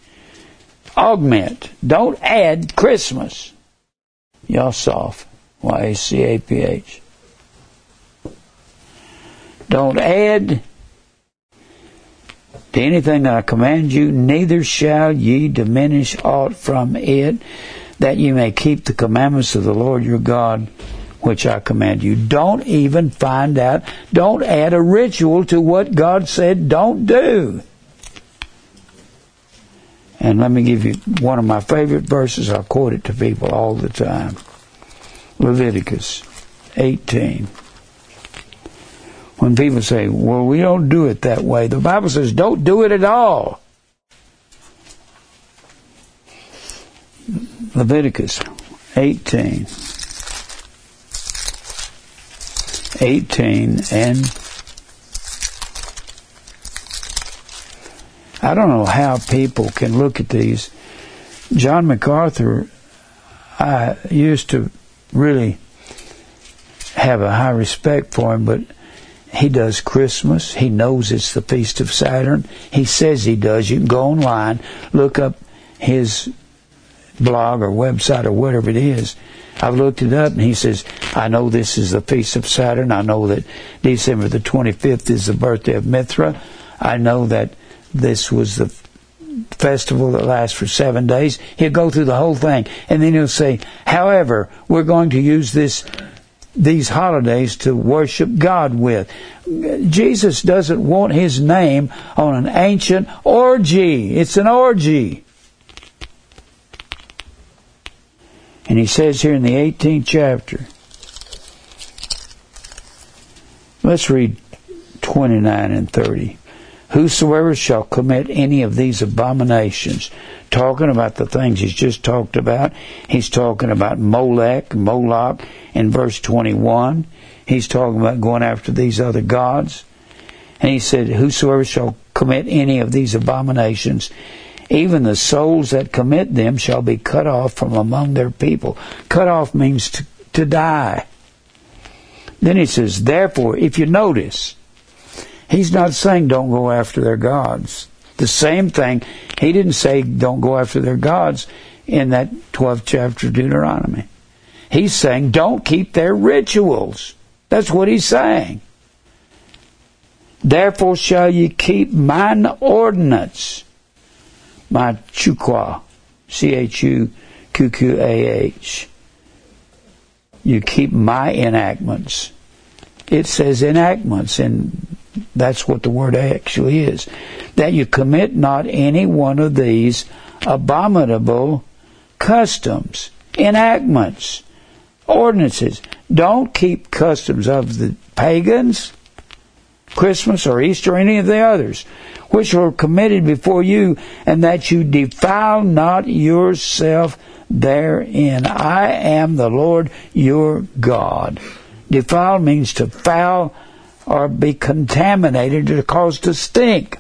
augment. Don't add Christmas. Yasaf, Y-A-C-A-P-H. Don't add to anything that I command you, neither shall ye diminish aught from it, that ye may keep the commandments of the Lord your God, which I command you. Don't even find out, don't add a ritual to what God said don't do. And let me give you one of my favorite verses. I quote it to people all the time. Leviticus 18 when people say, well, we don't do it that way. The Bible says, don't do it at all. Leviticus 18. 18 and I don't know how people can look at these. John MacArthur, I used to really have a high respect for him, but he does Christmas. He knows it's the Feast of Saturn. He says he does. You can go online, look up his blog or website or whatever it is. I've looked it up and he says, I know this is the Feast of Saturn. I know that December the 25th is the birthday of Mithra. I know that this was the festival that lasts for seven days. He'll go through the whole thing and then he'll say, however, we're going to use this these holidays to worship God with. Jesus doesn't want his name on an ancient orgy. It's an orgy. And he says here in the 18th chapter, let's read 29 and 30. Whosoever shall commit any of these abominations, talking about the things he's just talked about, he's talking about Molech, Moloch in verse 21. He's talking about going after these other gods. And he said, Whosoever shall commit any of these abominations, even the souls that commit them shall be cut off from among their people. Cut off means to, to die. Then he says, Therefore, if you notice, He's not saying don't go after their gods. The same thing, he didn't say don't go after their gods in that 12th chapter of Deuteronomy. He's saying don't keep their rituals. That's what he's saying. Therefore shall ye keep mine ordinance, my chuqqah, C-H-U-Q-Q-A-H. You keep my enactments. It says enactments and that's what the word actually is. That you commit not any one of these abominable customs, enactments, ordinances. Don't keep customs of the pagans, Christmas or Easter or any of the others, which were committed before you, and that you defile not yourself therein. I am the Lord your God. Defile means to foul or be contaminated to cause to stink.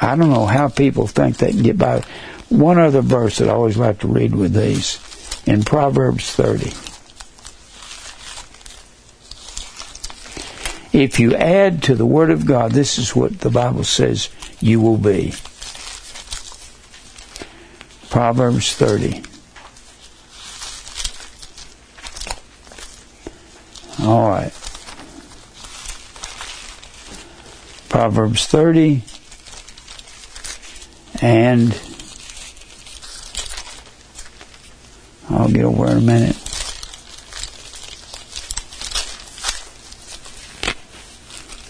I don't know how people think they can get by. One other verse that I always like to read with these in Proverbs 30. If you add to the Word of God, this is what the Bible says you will be. Proverbs 30. All right. Proverbs 30 and I'll get over in a minute.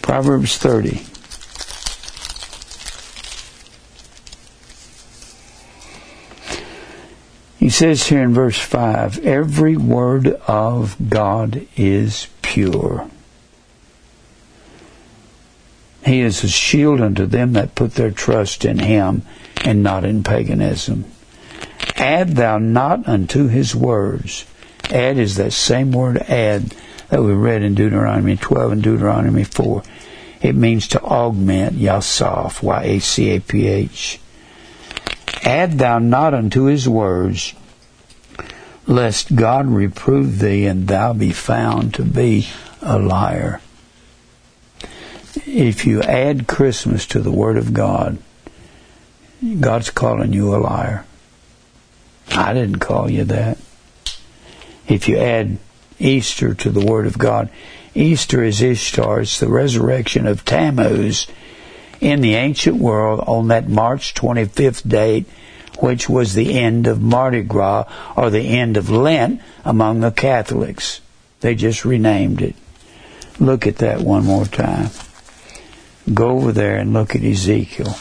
Proverbs 30. He says here in verse 5 every word of God is pure. He is a shield unto them that put their trust in him and not in paganism. Add thou not unto his words. Add is that same word add that we read in Deuteronomy 12 and Deuteronomy 4. It means to augment, yasaph, Y-A-C-A-P-H. Add thou not unto his words, lest God reprove thee and thou be found to be a liar. If you add Christmas to the Word of God, God's calling you a liar. I didn't call you that. If you add Easter to the Word of God, Easter is Ishtar. It's the resurrection of Tammuz in the ancient world on that March 25th date, which was the end of Mardi Gras or the end of Lent among the Catholics. They just renamed it. Look at that one more time. Go over there and look at Ezekiel,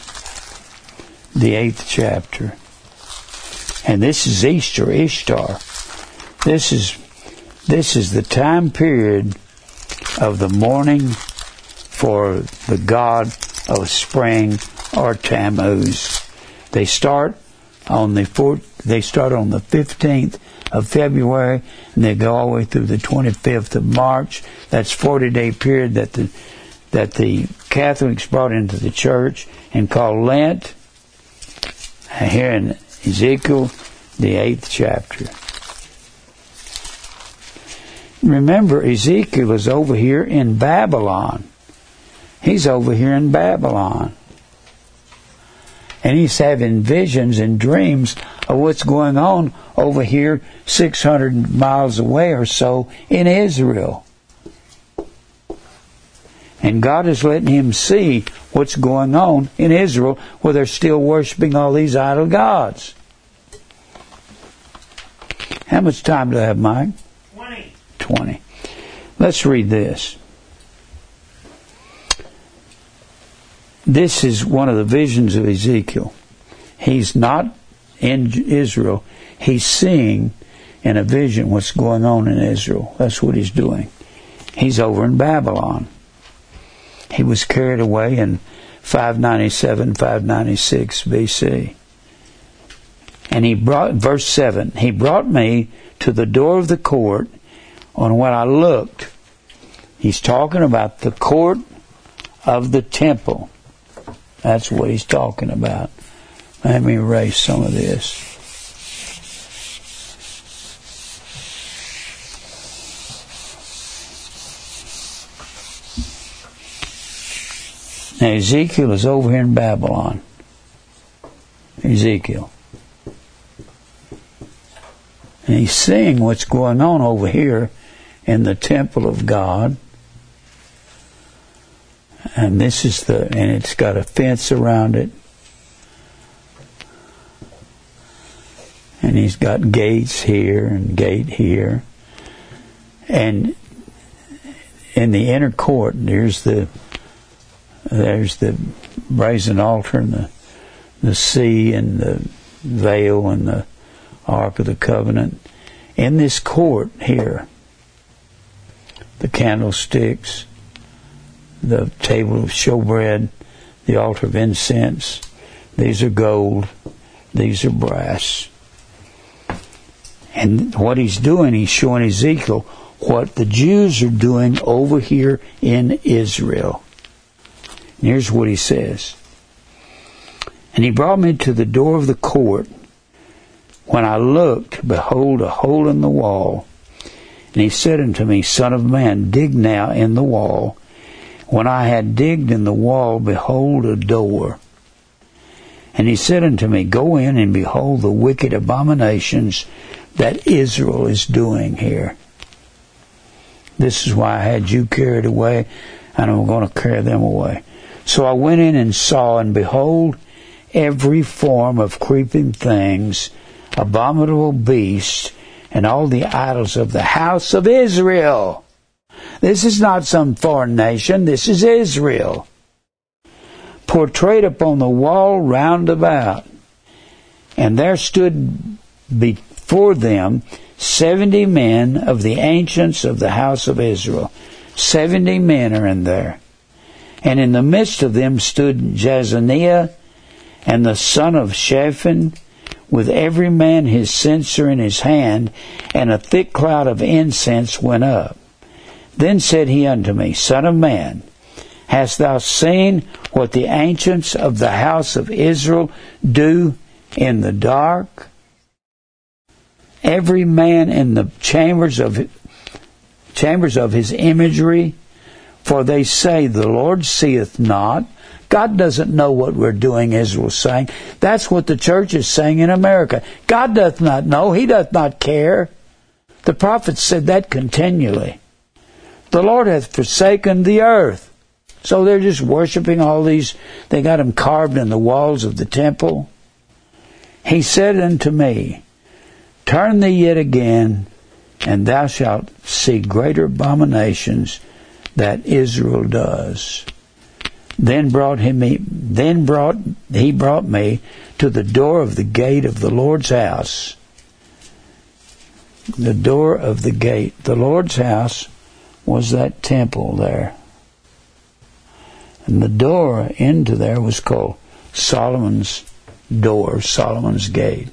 the eighth chapter. And this is Easter, Ishtar. This is this is the time period of the mourning for the god of spring or Tammuz. They start on the fourth, they start on the 15th of February and they go all the way through the 25th of March. That's 40 day period that the that the Catholics brought into the church and called Lent. Uh, here in Ezekiel, the eighth chapter. Remember, Ezekiel is over here in Babylon. He's over here in Babylon. And he's having visions and dreams of what's going on over here 600 miles away or so in Israel. And God is letting him see what's going on in Israel where they're still worshiping all these idol gods. How much time do I have, Mike? 20. 20. Let's read this. This is one of the visions of Ezekiel. He's not in Israel. He's seeing in a vision what's going on in Israel. That's what he's doing. He's over in Babylon. He was carried away in 597, 596 BC. And he brought, verse 7, he brought me to the door of the court, and when I looked, he's talking about the court of the temple. That's what he's talking about. Let me erase some of this. Now Ezekiel is over here in Babylon. Ezekiel. And he's seeing what's going on over here in the temple of God. And this is the, and it's got a fence around it. And he's got gates here and gate here. And in the inner court, there's the, there's the brazen altar and the, the sea and the veil and the Ark of the Covenant. In this court here, the candlesticks, the table of showbread, the altar of incense, these are gold, these are brass. And what he's doing, he's showing Ezekiel what the Jews are doing over here in Israel. And here's what he says. And he brought me to the door of the court. When I looked, behold, a hole in the wall. And he said unto me, Son of man, dig now in the wall, When I had digged in the wall, behold a door. And he said unto me, Go in and behold the wicked abominations that Israel is doing here. This is why I had you carried away, and I'm going to carry them away. So I went in and saw, and behold, every form of creeping things, abominable beasts, and all the idols of the house of Israel. This is not some foreign nation, this is Israel. Portrayed upon the wall round about. And there stood before them seventy men of the ancients of the house of Israel. Seventy men are in there. And in the midst of them stood Jaazaniah and the son of Shaphan, with every man his censer in his hand, and a thick cloud of incense went up. Then said he unto me, Son of man, hast thou seen what the ancients of the house of Israel do in the dark? Every man in the chambers of chambers of his imagery, for they say, The Lord seeth not, God doesn't know what we're doing, Israel's saying. That's what the church is saying in America. God doth not know. He doth not care. The prophets said that continually. The Lord hath forsaken the earth. So they're just worshiping all these, they got them carved in the walls of the temple. He said unto me, Turn thee yet again, and thou shalt see greater abominations that Israel does. Then brought him then brought he brought me to the door of the gate of the Lord's house. The door of the gate. The Lord's house was that temple there. And the door into there was called Solomon's door, Solomon's gate.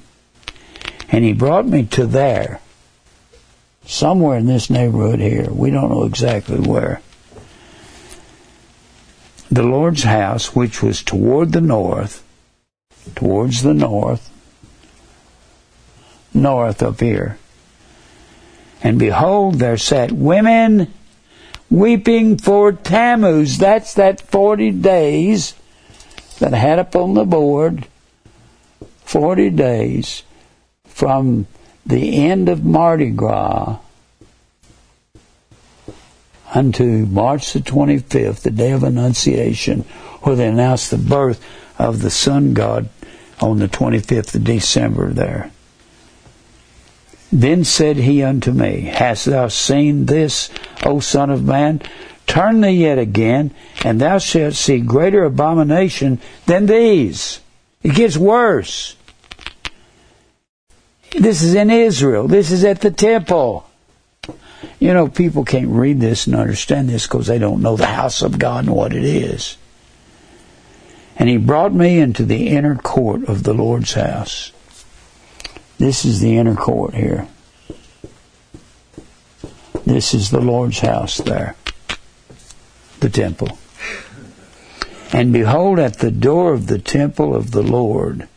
And he brought me to there, somewhere in this neighborhood here. We don't know exactly where the Lord's house, which was toward the north, towards the north, north of here. And behold, there sat women weeping for Tammuz. That's that 40 days that I had up on the board. 40 days from the end of Mardi Gras unto March the 25th, the day of Annunciation, where they announced the birth of the sun god on the 25th of December there. Then said he unto me, Hast thou seen this, O Son of Man? Turn thee yet again, and thou shalt see greater abomination than these. It gets worse. This is in Israel. This is at the temple. You know, people can't read this and understand this because they don't know the house of God and what it is. And he brought me into the inner court of the Lord's house. This is the inner court here. This is the Lord's house there, the temple. And behold, at the door of the temple of the Lord,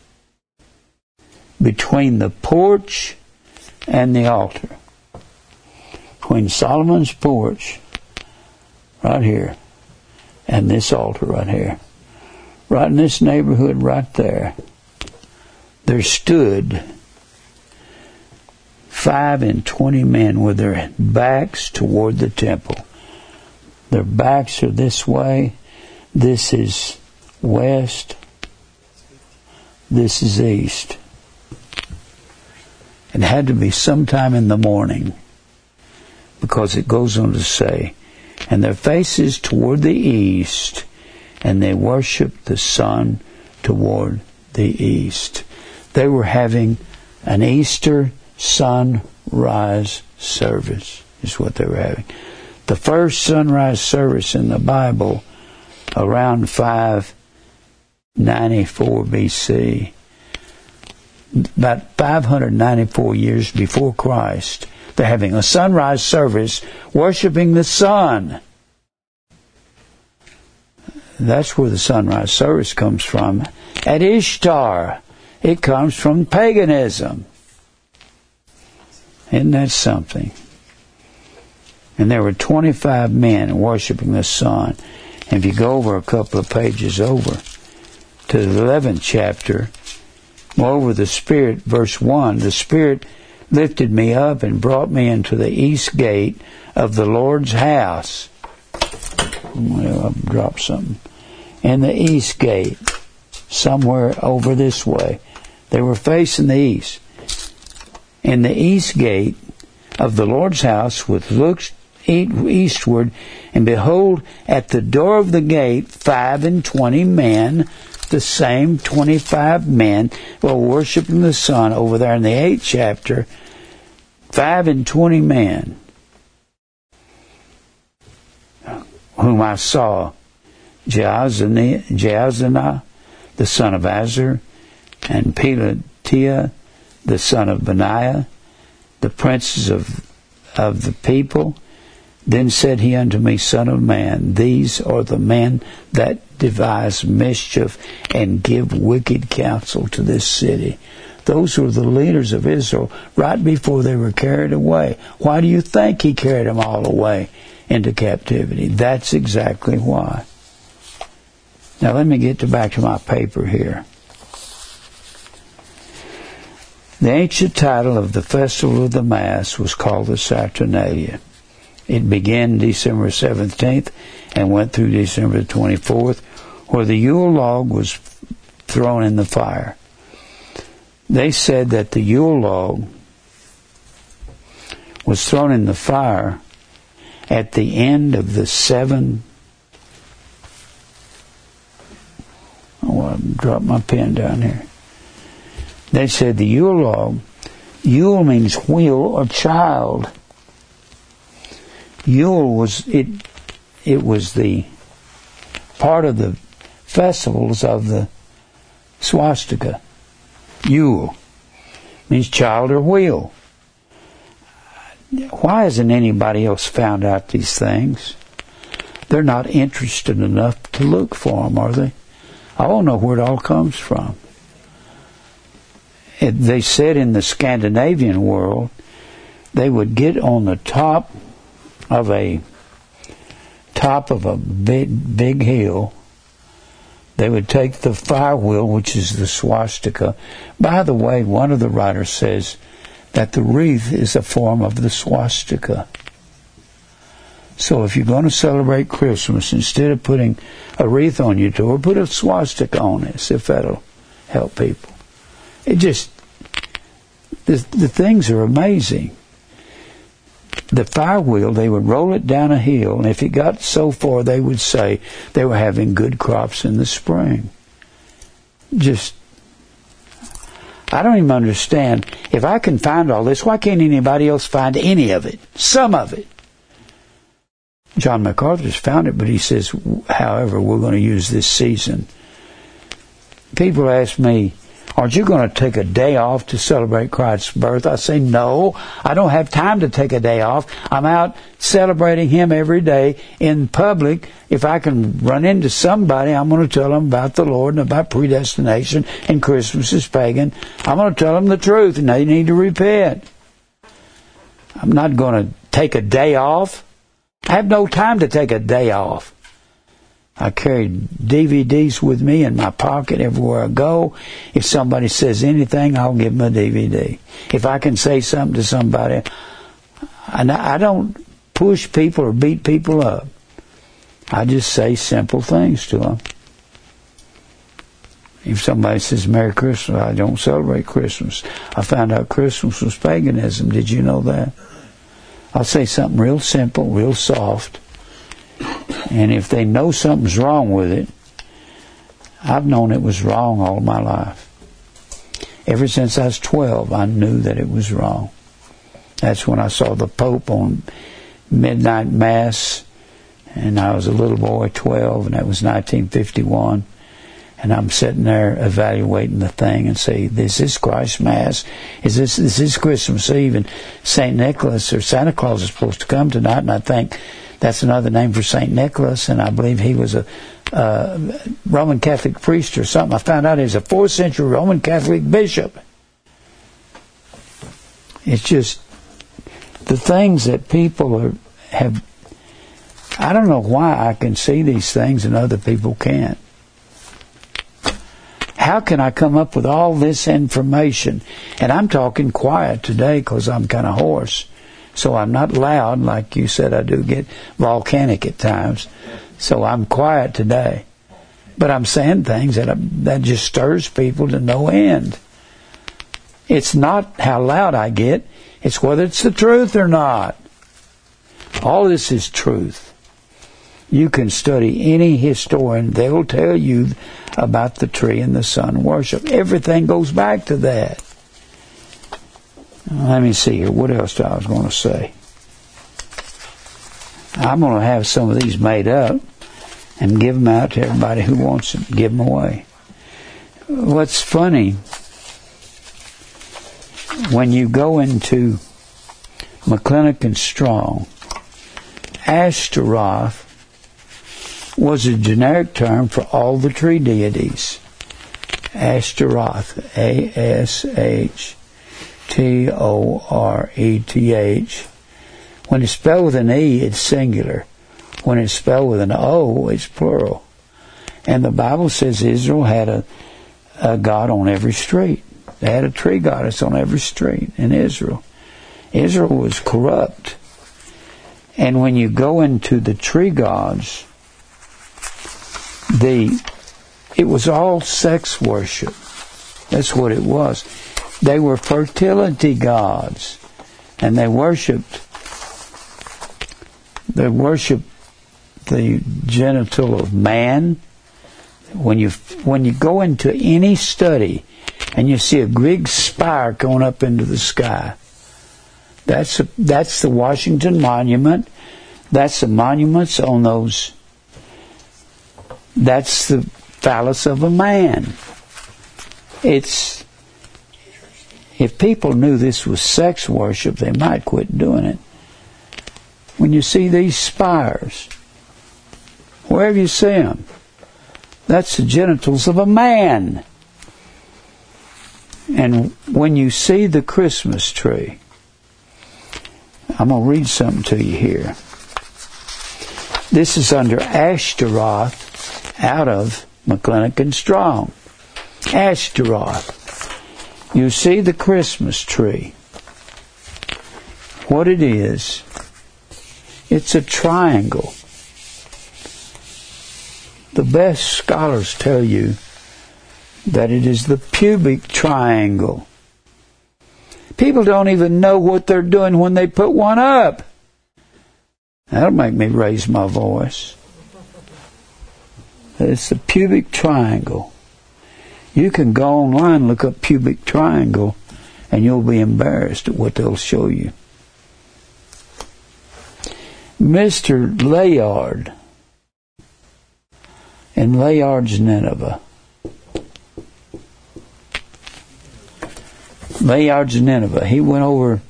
between the porch and the altar, between Solomon's porch, right here, and this altar right here, right in this neighborhood right there, there stood five and twenty men with their backs toward the temple. Their backs are this way. This is west. This is east. It had to be sometime in the morning because it goes on to say, and their faces toward the east, and they worshiped the sun toward the east. They were having an Easter sunrise service, is what they were having. The first sunrise service in the Bible around 594 BC, about 594 years before Christ they're having a sunrise service worshiping the sun. That's where the sunrise service comes from. At Ishtar, it comes from paganism. Isn't that something? And there were 25 men worshiping the sun. And if you go over a couple of pages over to the 11th chapter, moreover, the Spirit, verse 1, the Spirit lifted me up and brought me into the east gate of the Lord's house. Well, I've dropped something. In the east gate, somewhere over this way. They were facing the east. In the east gate of the Lord's house, with looks eastward, and behold, at the door of the gate, five and twenty men, the same twenty-five men, were worshiping the sun over there in the eighth chapter. Five and twenty men, whom I saw, Jaazaniah, the son of Azur, and Pelatiah, the son of Benaiah, the princes of, of the people. Then said he unto me, Son of man, these are the men that devise mischief and give wicked counsel to this city. Those were the leaders of Israel right before they were carried away. Why do you think he carried them all away into captivity? That's exactly why. Now let me get to back to my paper here. The ancient title of the festival of the Mass was called the Saturnalia. It began December 17th and went through December 24th, where the Yule log was thrown in the fire. They said that the Yule log was thrown in the fire at the end of the seven. Oh, I dropped my pen down here. They said the Yule log, Yule means wheel or child. Yule was it it was the part of the festivals of the swastika. Yule means child or wheel. Why hasn't anybody else found out these things? They're not interested enough to look for them, are they? I don't know where it all comes from it, they said in the Scandinavian world, they would get on the top of a top of a big big hill. They would take the fire wheel, which is the swastika. By the way, one of the writers says that the wreath is a form of the swastika. So if you're going to celebrate Christmas, instead of putting a wreath on your door, put a swastika on it. If that'll help people. It just, the, the things are amazing. The fire wheel, they would roll it down a hill, and if it got so far, they would say they were having good crops in the spring. Just, I don't even understand. If I can find all this, why can't anybody else find any of it? Some of it. John MacArthur's found it, but he says, however, we're going to use this season. People ask me, Aren't you going to take a day off to celebrate Christ's birth? I say, No, I don't have time to take a day off. I'm out celebrating Him every day in public. If I can run into somebody, I'm going to tell them about the Lord and about predestination and Christmas is pagan. I'm going to tell them the truth and they need to repent. I'm not going to take a day off. I have no time to take a day off. I carry DVDs with me in my pocket everywhere I go. If somebody says anything, I'll give them a DVD. If I can say something to somebody, and I don't push people or beat people up. I just say simple things to them. If somebody says Merry Christmas, I don't celebrate Christmas. I found out Christmas was paganism. Did you know that? I'll say something real simple, real soft and if they know something's wrong with it, I've known it was wrong all my life. Ever since I was 12, I knew that it was wrong. That's when I saw the Pope on midnight mass, and I was a little boy, 12, and that was 1951. And I'm sitting there evaluating the thing and say, "This is Christ Mass? Is this this is Christmas Eve?" And Saint Nicholas or Santa Claus is supposed to come tonight, and I think that's another name for St. Nicholas, and I believe he was a uh, Roman Catholic priest or something. I found out he was a fourth century Roman Catholic bishop. It's just the things that people are, have I don't know why I can see these things and other people can't. How can I come up with all this information? And I'm talking quiet today because I'm kind of hoarse. So I'm not loud like you said I do get volcanic at times. So I'm quiet today. But I'm saying things that, that just stirs people to no end. It's not how loud I get, it's whether it's the truth or not. All this is truth. You can study any historian, they will tell you about the tree and the sun worship. Everything goes back to that. Let me see here. What else I was going to say? I'm going to have some of these made up and give them out to everybody who wants them. Give them away. What's funny, when you go into McClintock and Strong, Ashtaroth was a generic term for all the tree deities. Ashtaroth, A S H T O R E T H. When it's spelled with an E, it's singular. When it's spelled with an O, it's plural. And the Bible says Israel had a, a god on every street. They had a tree goddess on every street in Israel. Israel was corrupt. And when you go into the tree gods, the it was all sex worship. That's what it was. They were fertility gods, and they worshipped. They worshipped the genital of man. When you when you go into any study, and you see a big spire going up into the sky, that's a, that's the Washington Monument. That's the monuments on those that's the phallus of a man. It's if people knew this was sex worship, they might quit doing it. When you see these spires, wherever you see them, that's the genitals of a man. And when you see the Christmas tree, I'm going to read something to you here. This is under Ashtaroth out of and Strong. Ashtaroth. You see the Christmas tree. What it is, it's a triangle. The best scholars tell you that it is the pubic triangle. People don't even know what they're doing when they put one up. That'll make me raise my voice. It's a pubic triangle. You can go online, look up pubic triangle, and you'll be embarrassed at what they'll show you. Mr. Layard in Layard's Nineveh. Layard's Nineveh. He went over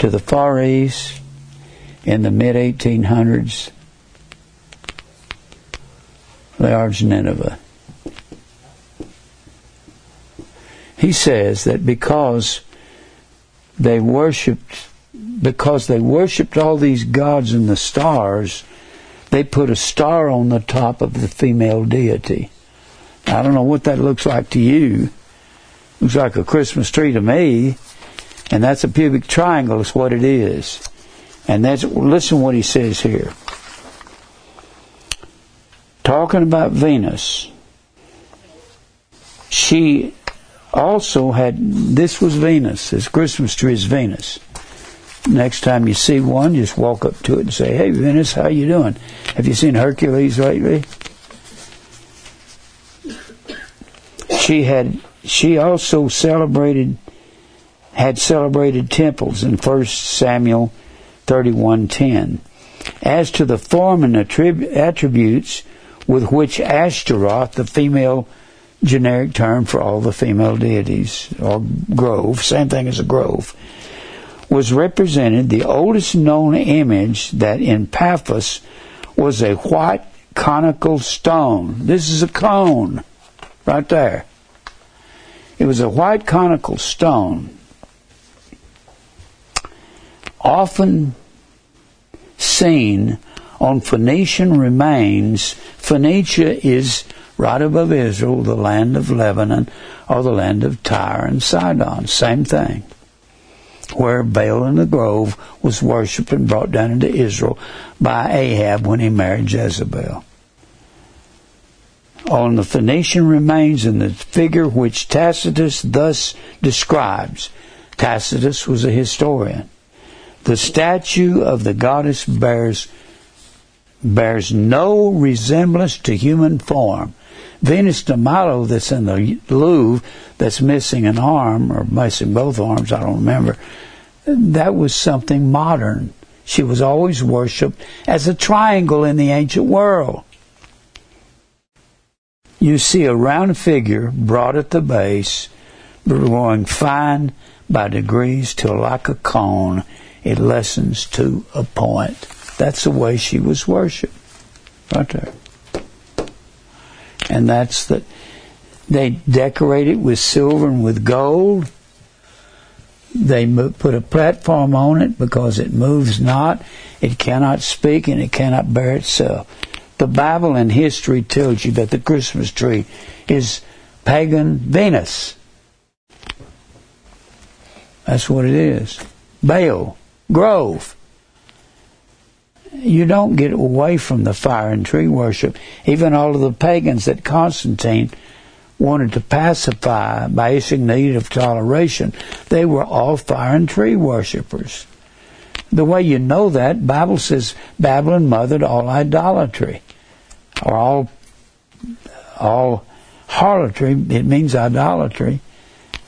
to the Far East in the mid 1800s Layard's Nineveh. He says that because they worshipped because they worshipped all these gods and the stars, they put a star on the top of the female deity. I don't know what that looks like to you. Looks like a Christmas tree to me. And that's a pubic triangle is what it is. And that's listen what he says here talking about Venus, she also had, this was Venus, this Christmas tree is Venus. Next time you see one, just walk up to it and say, hey Venus, how you doing? Have you seen Hercules lately? She had, she also celebrated, had celebrated temples in First Samuel 31.10. As to the form and attrib- attributes with which Ashtaroth, the female generic term for all the female deities, or grove, same thing as a grove, was represented, the oldest known image that in Paphos was a white conical stone. This is a cone, right there. It was a white conical stone, often seen on Phoenician remains. Phoenicia is right above Israel, the land of Lebanon, or the land of Tyre and Sidon. Same thing. Where Baal in the Grove was worshipped and brought down into Israel by Ahab when he married Jezebel. On the Phoenician remains in the figure which Tacitus thus describes. Tacitus was a historian. The statue of the goddess bears bears no resemblance to human form. Venus de Milo that's in the Louvre that's missing an arm or missing both arms, I don't remember. That was something modern. She was always worshipped as a triangle in the ancient world. You see a round figure broad at the base, growing fine by degrees till like a cone it lessens to a point. That's the way she was worshipped. Right there. And that's that they decorate it with silver and with gold. They put a platform on it because it moves not, it cannot speak, and it cannot bear itself. The Bible and history tells you that the Christmas tree is pagan Venus. That's what it is. Baal, Grove. You don't get away from the fire and tree worship. Even all of the pagans that Constantine wanted to pacify by issuing the Edict of Toleration, they were all fire and tree worshippers. The way you know that, Bible says Babylon mothered all idolatry, or all all harlotry. It means idolatry.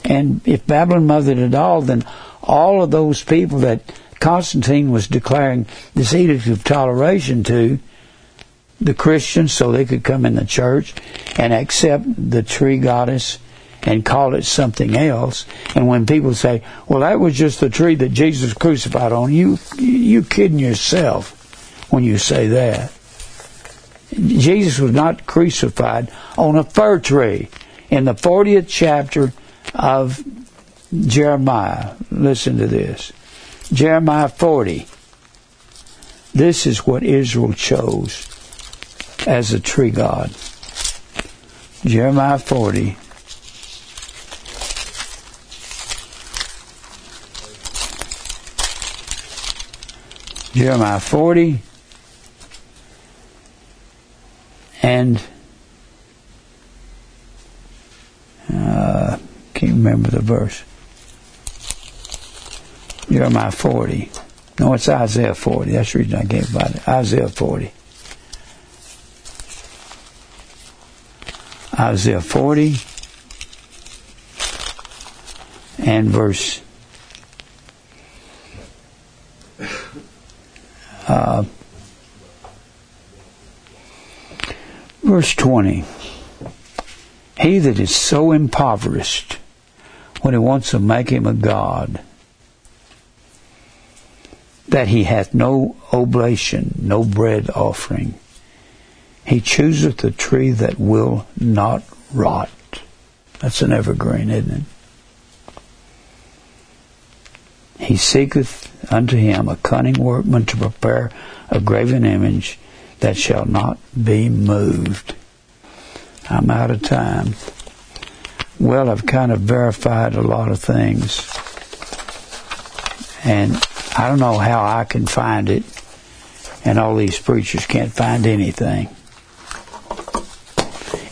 And if Babylon mothered it all, then all of those people that Constantine was declaring this edict of toleration to the Christians so they could come in the church and accept the tree goddess and call it something else. And when people say, "Well, that was just the tree that Jesus crucified on," you you kidding yourself when you say that. Jesus was not crucified on a fir tree. In the 40th chapter of Jeremiah. Listen to this. Jeremiah 40. This is what Israel chose as a tree god. Jeremiah 40. Jeremiah 40 and uh, can't remember the verse. Jeremiah 40. No, it's Isaiah 40. That's the reason I gave about it. Isaiah 40. Isaiah 40 and verse uh, verse 20. He that is so impoverished when he wants to make him a god that he hath no oblation, no bread offering. He chooseth the tree that will not rot. That's an evergreen, isn't it? He seeketh unto him a cunning workman to prepare a graven image that shall not be moved. I'm out of time. Well, I've kind of verified a lot of things. And I don't know how I can find it, and all these preachers can't find anything.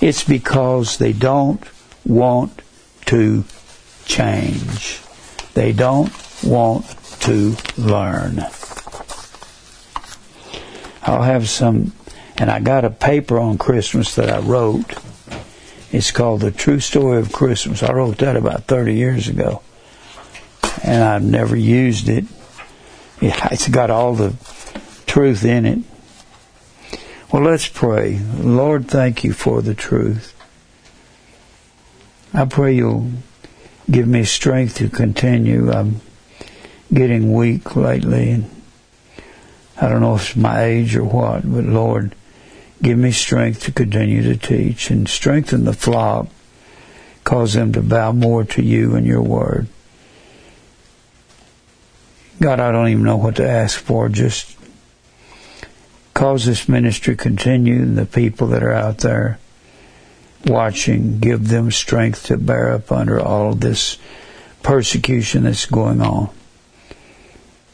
It's because they don't want to change. They don't want to learn. I'll have some, and I got a paper on Christmas that I wrote. It's called The True Story of Christmas. I wrote that about 30 years ago, and I've never used it it's got all the truth in it. Well, let's pray. Lord, thank you for the truth. I pray you'll give me strength to continue. I'm getting weak lately, and I don't know if it's my age or what, but Lord, give me strength to continue to teach and strengthen the flock. Cause them to bow more to you and your word. God, I don't even know what to ask for. Just cause this ministry continue and the people that are out there watching, give them strength to bear up under all of this persecution that's going on.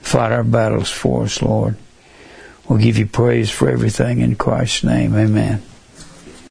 Fight our battles for us, Lord. We'll give you praise for everything in Christ's name. Amen.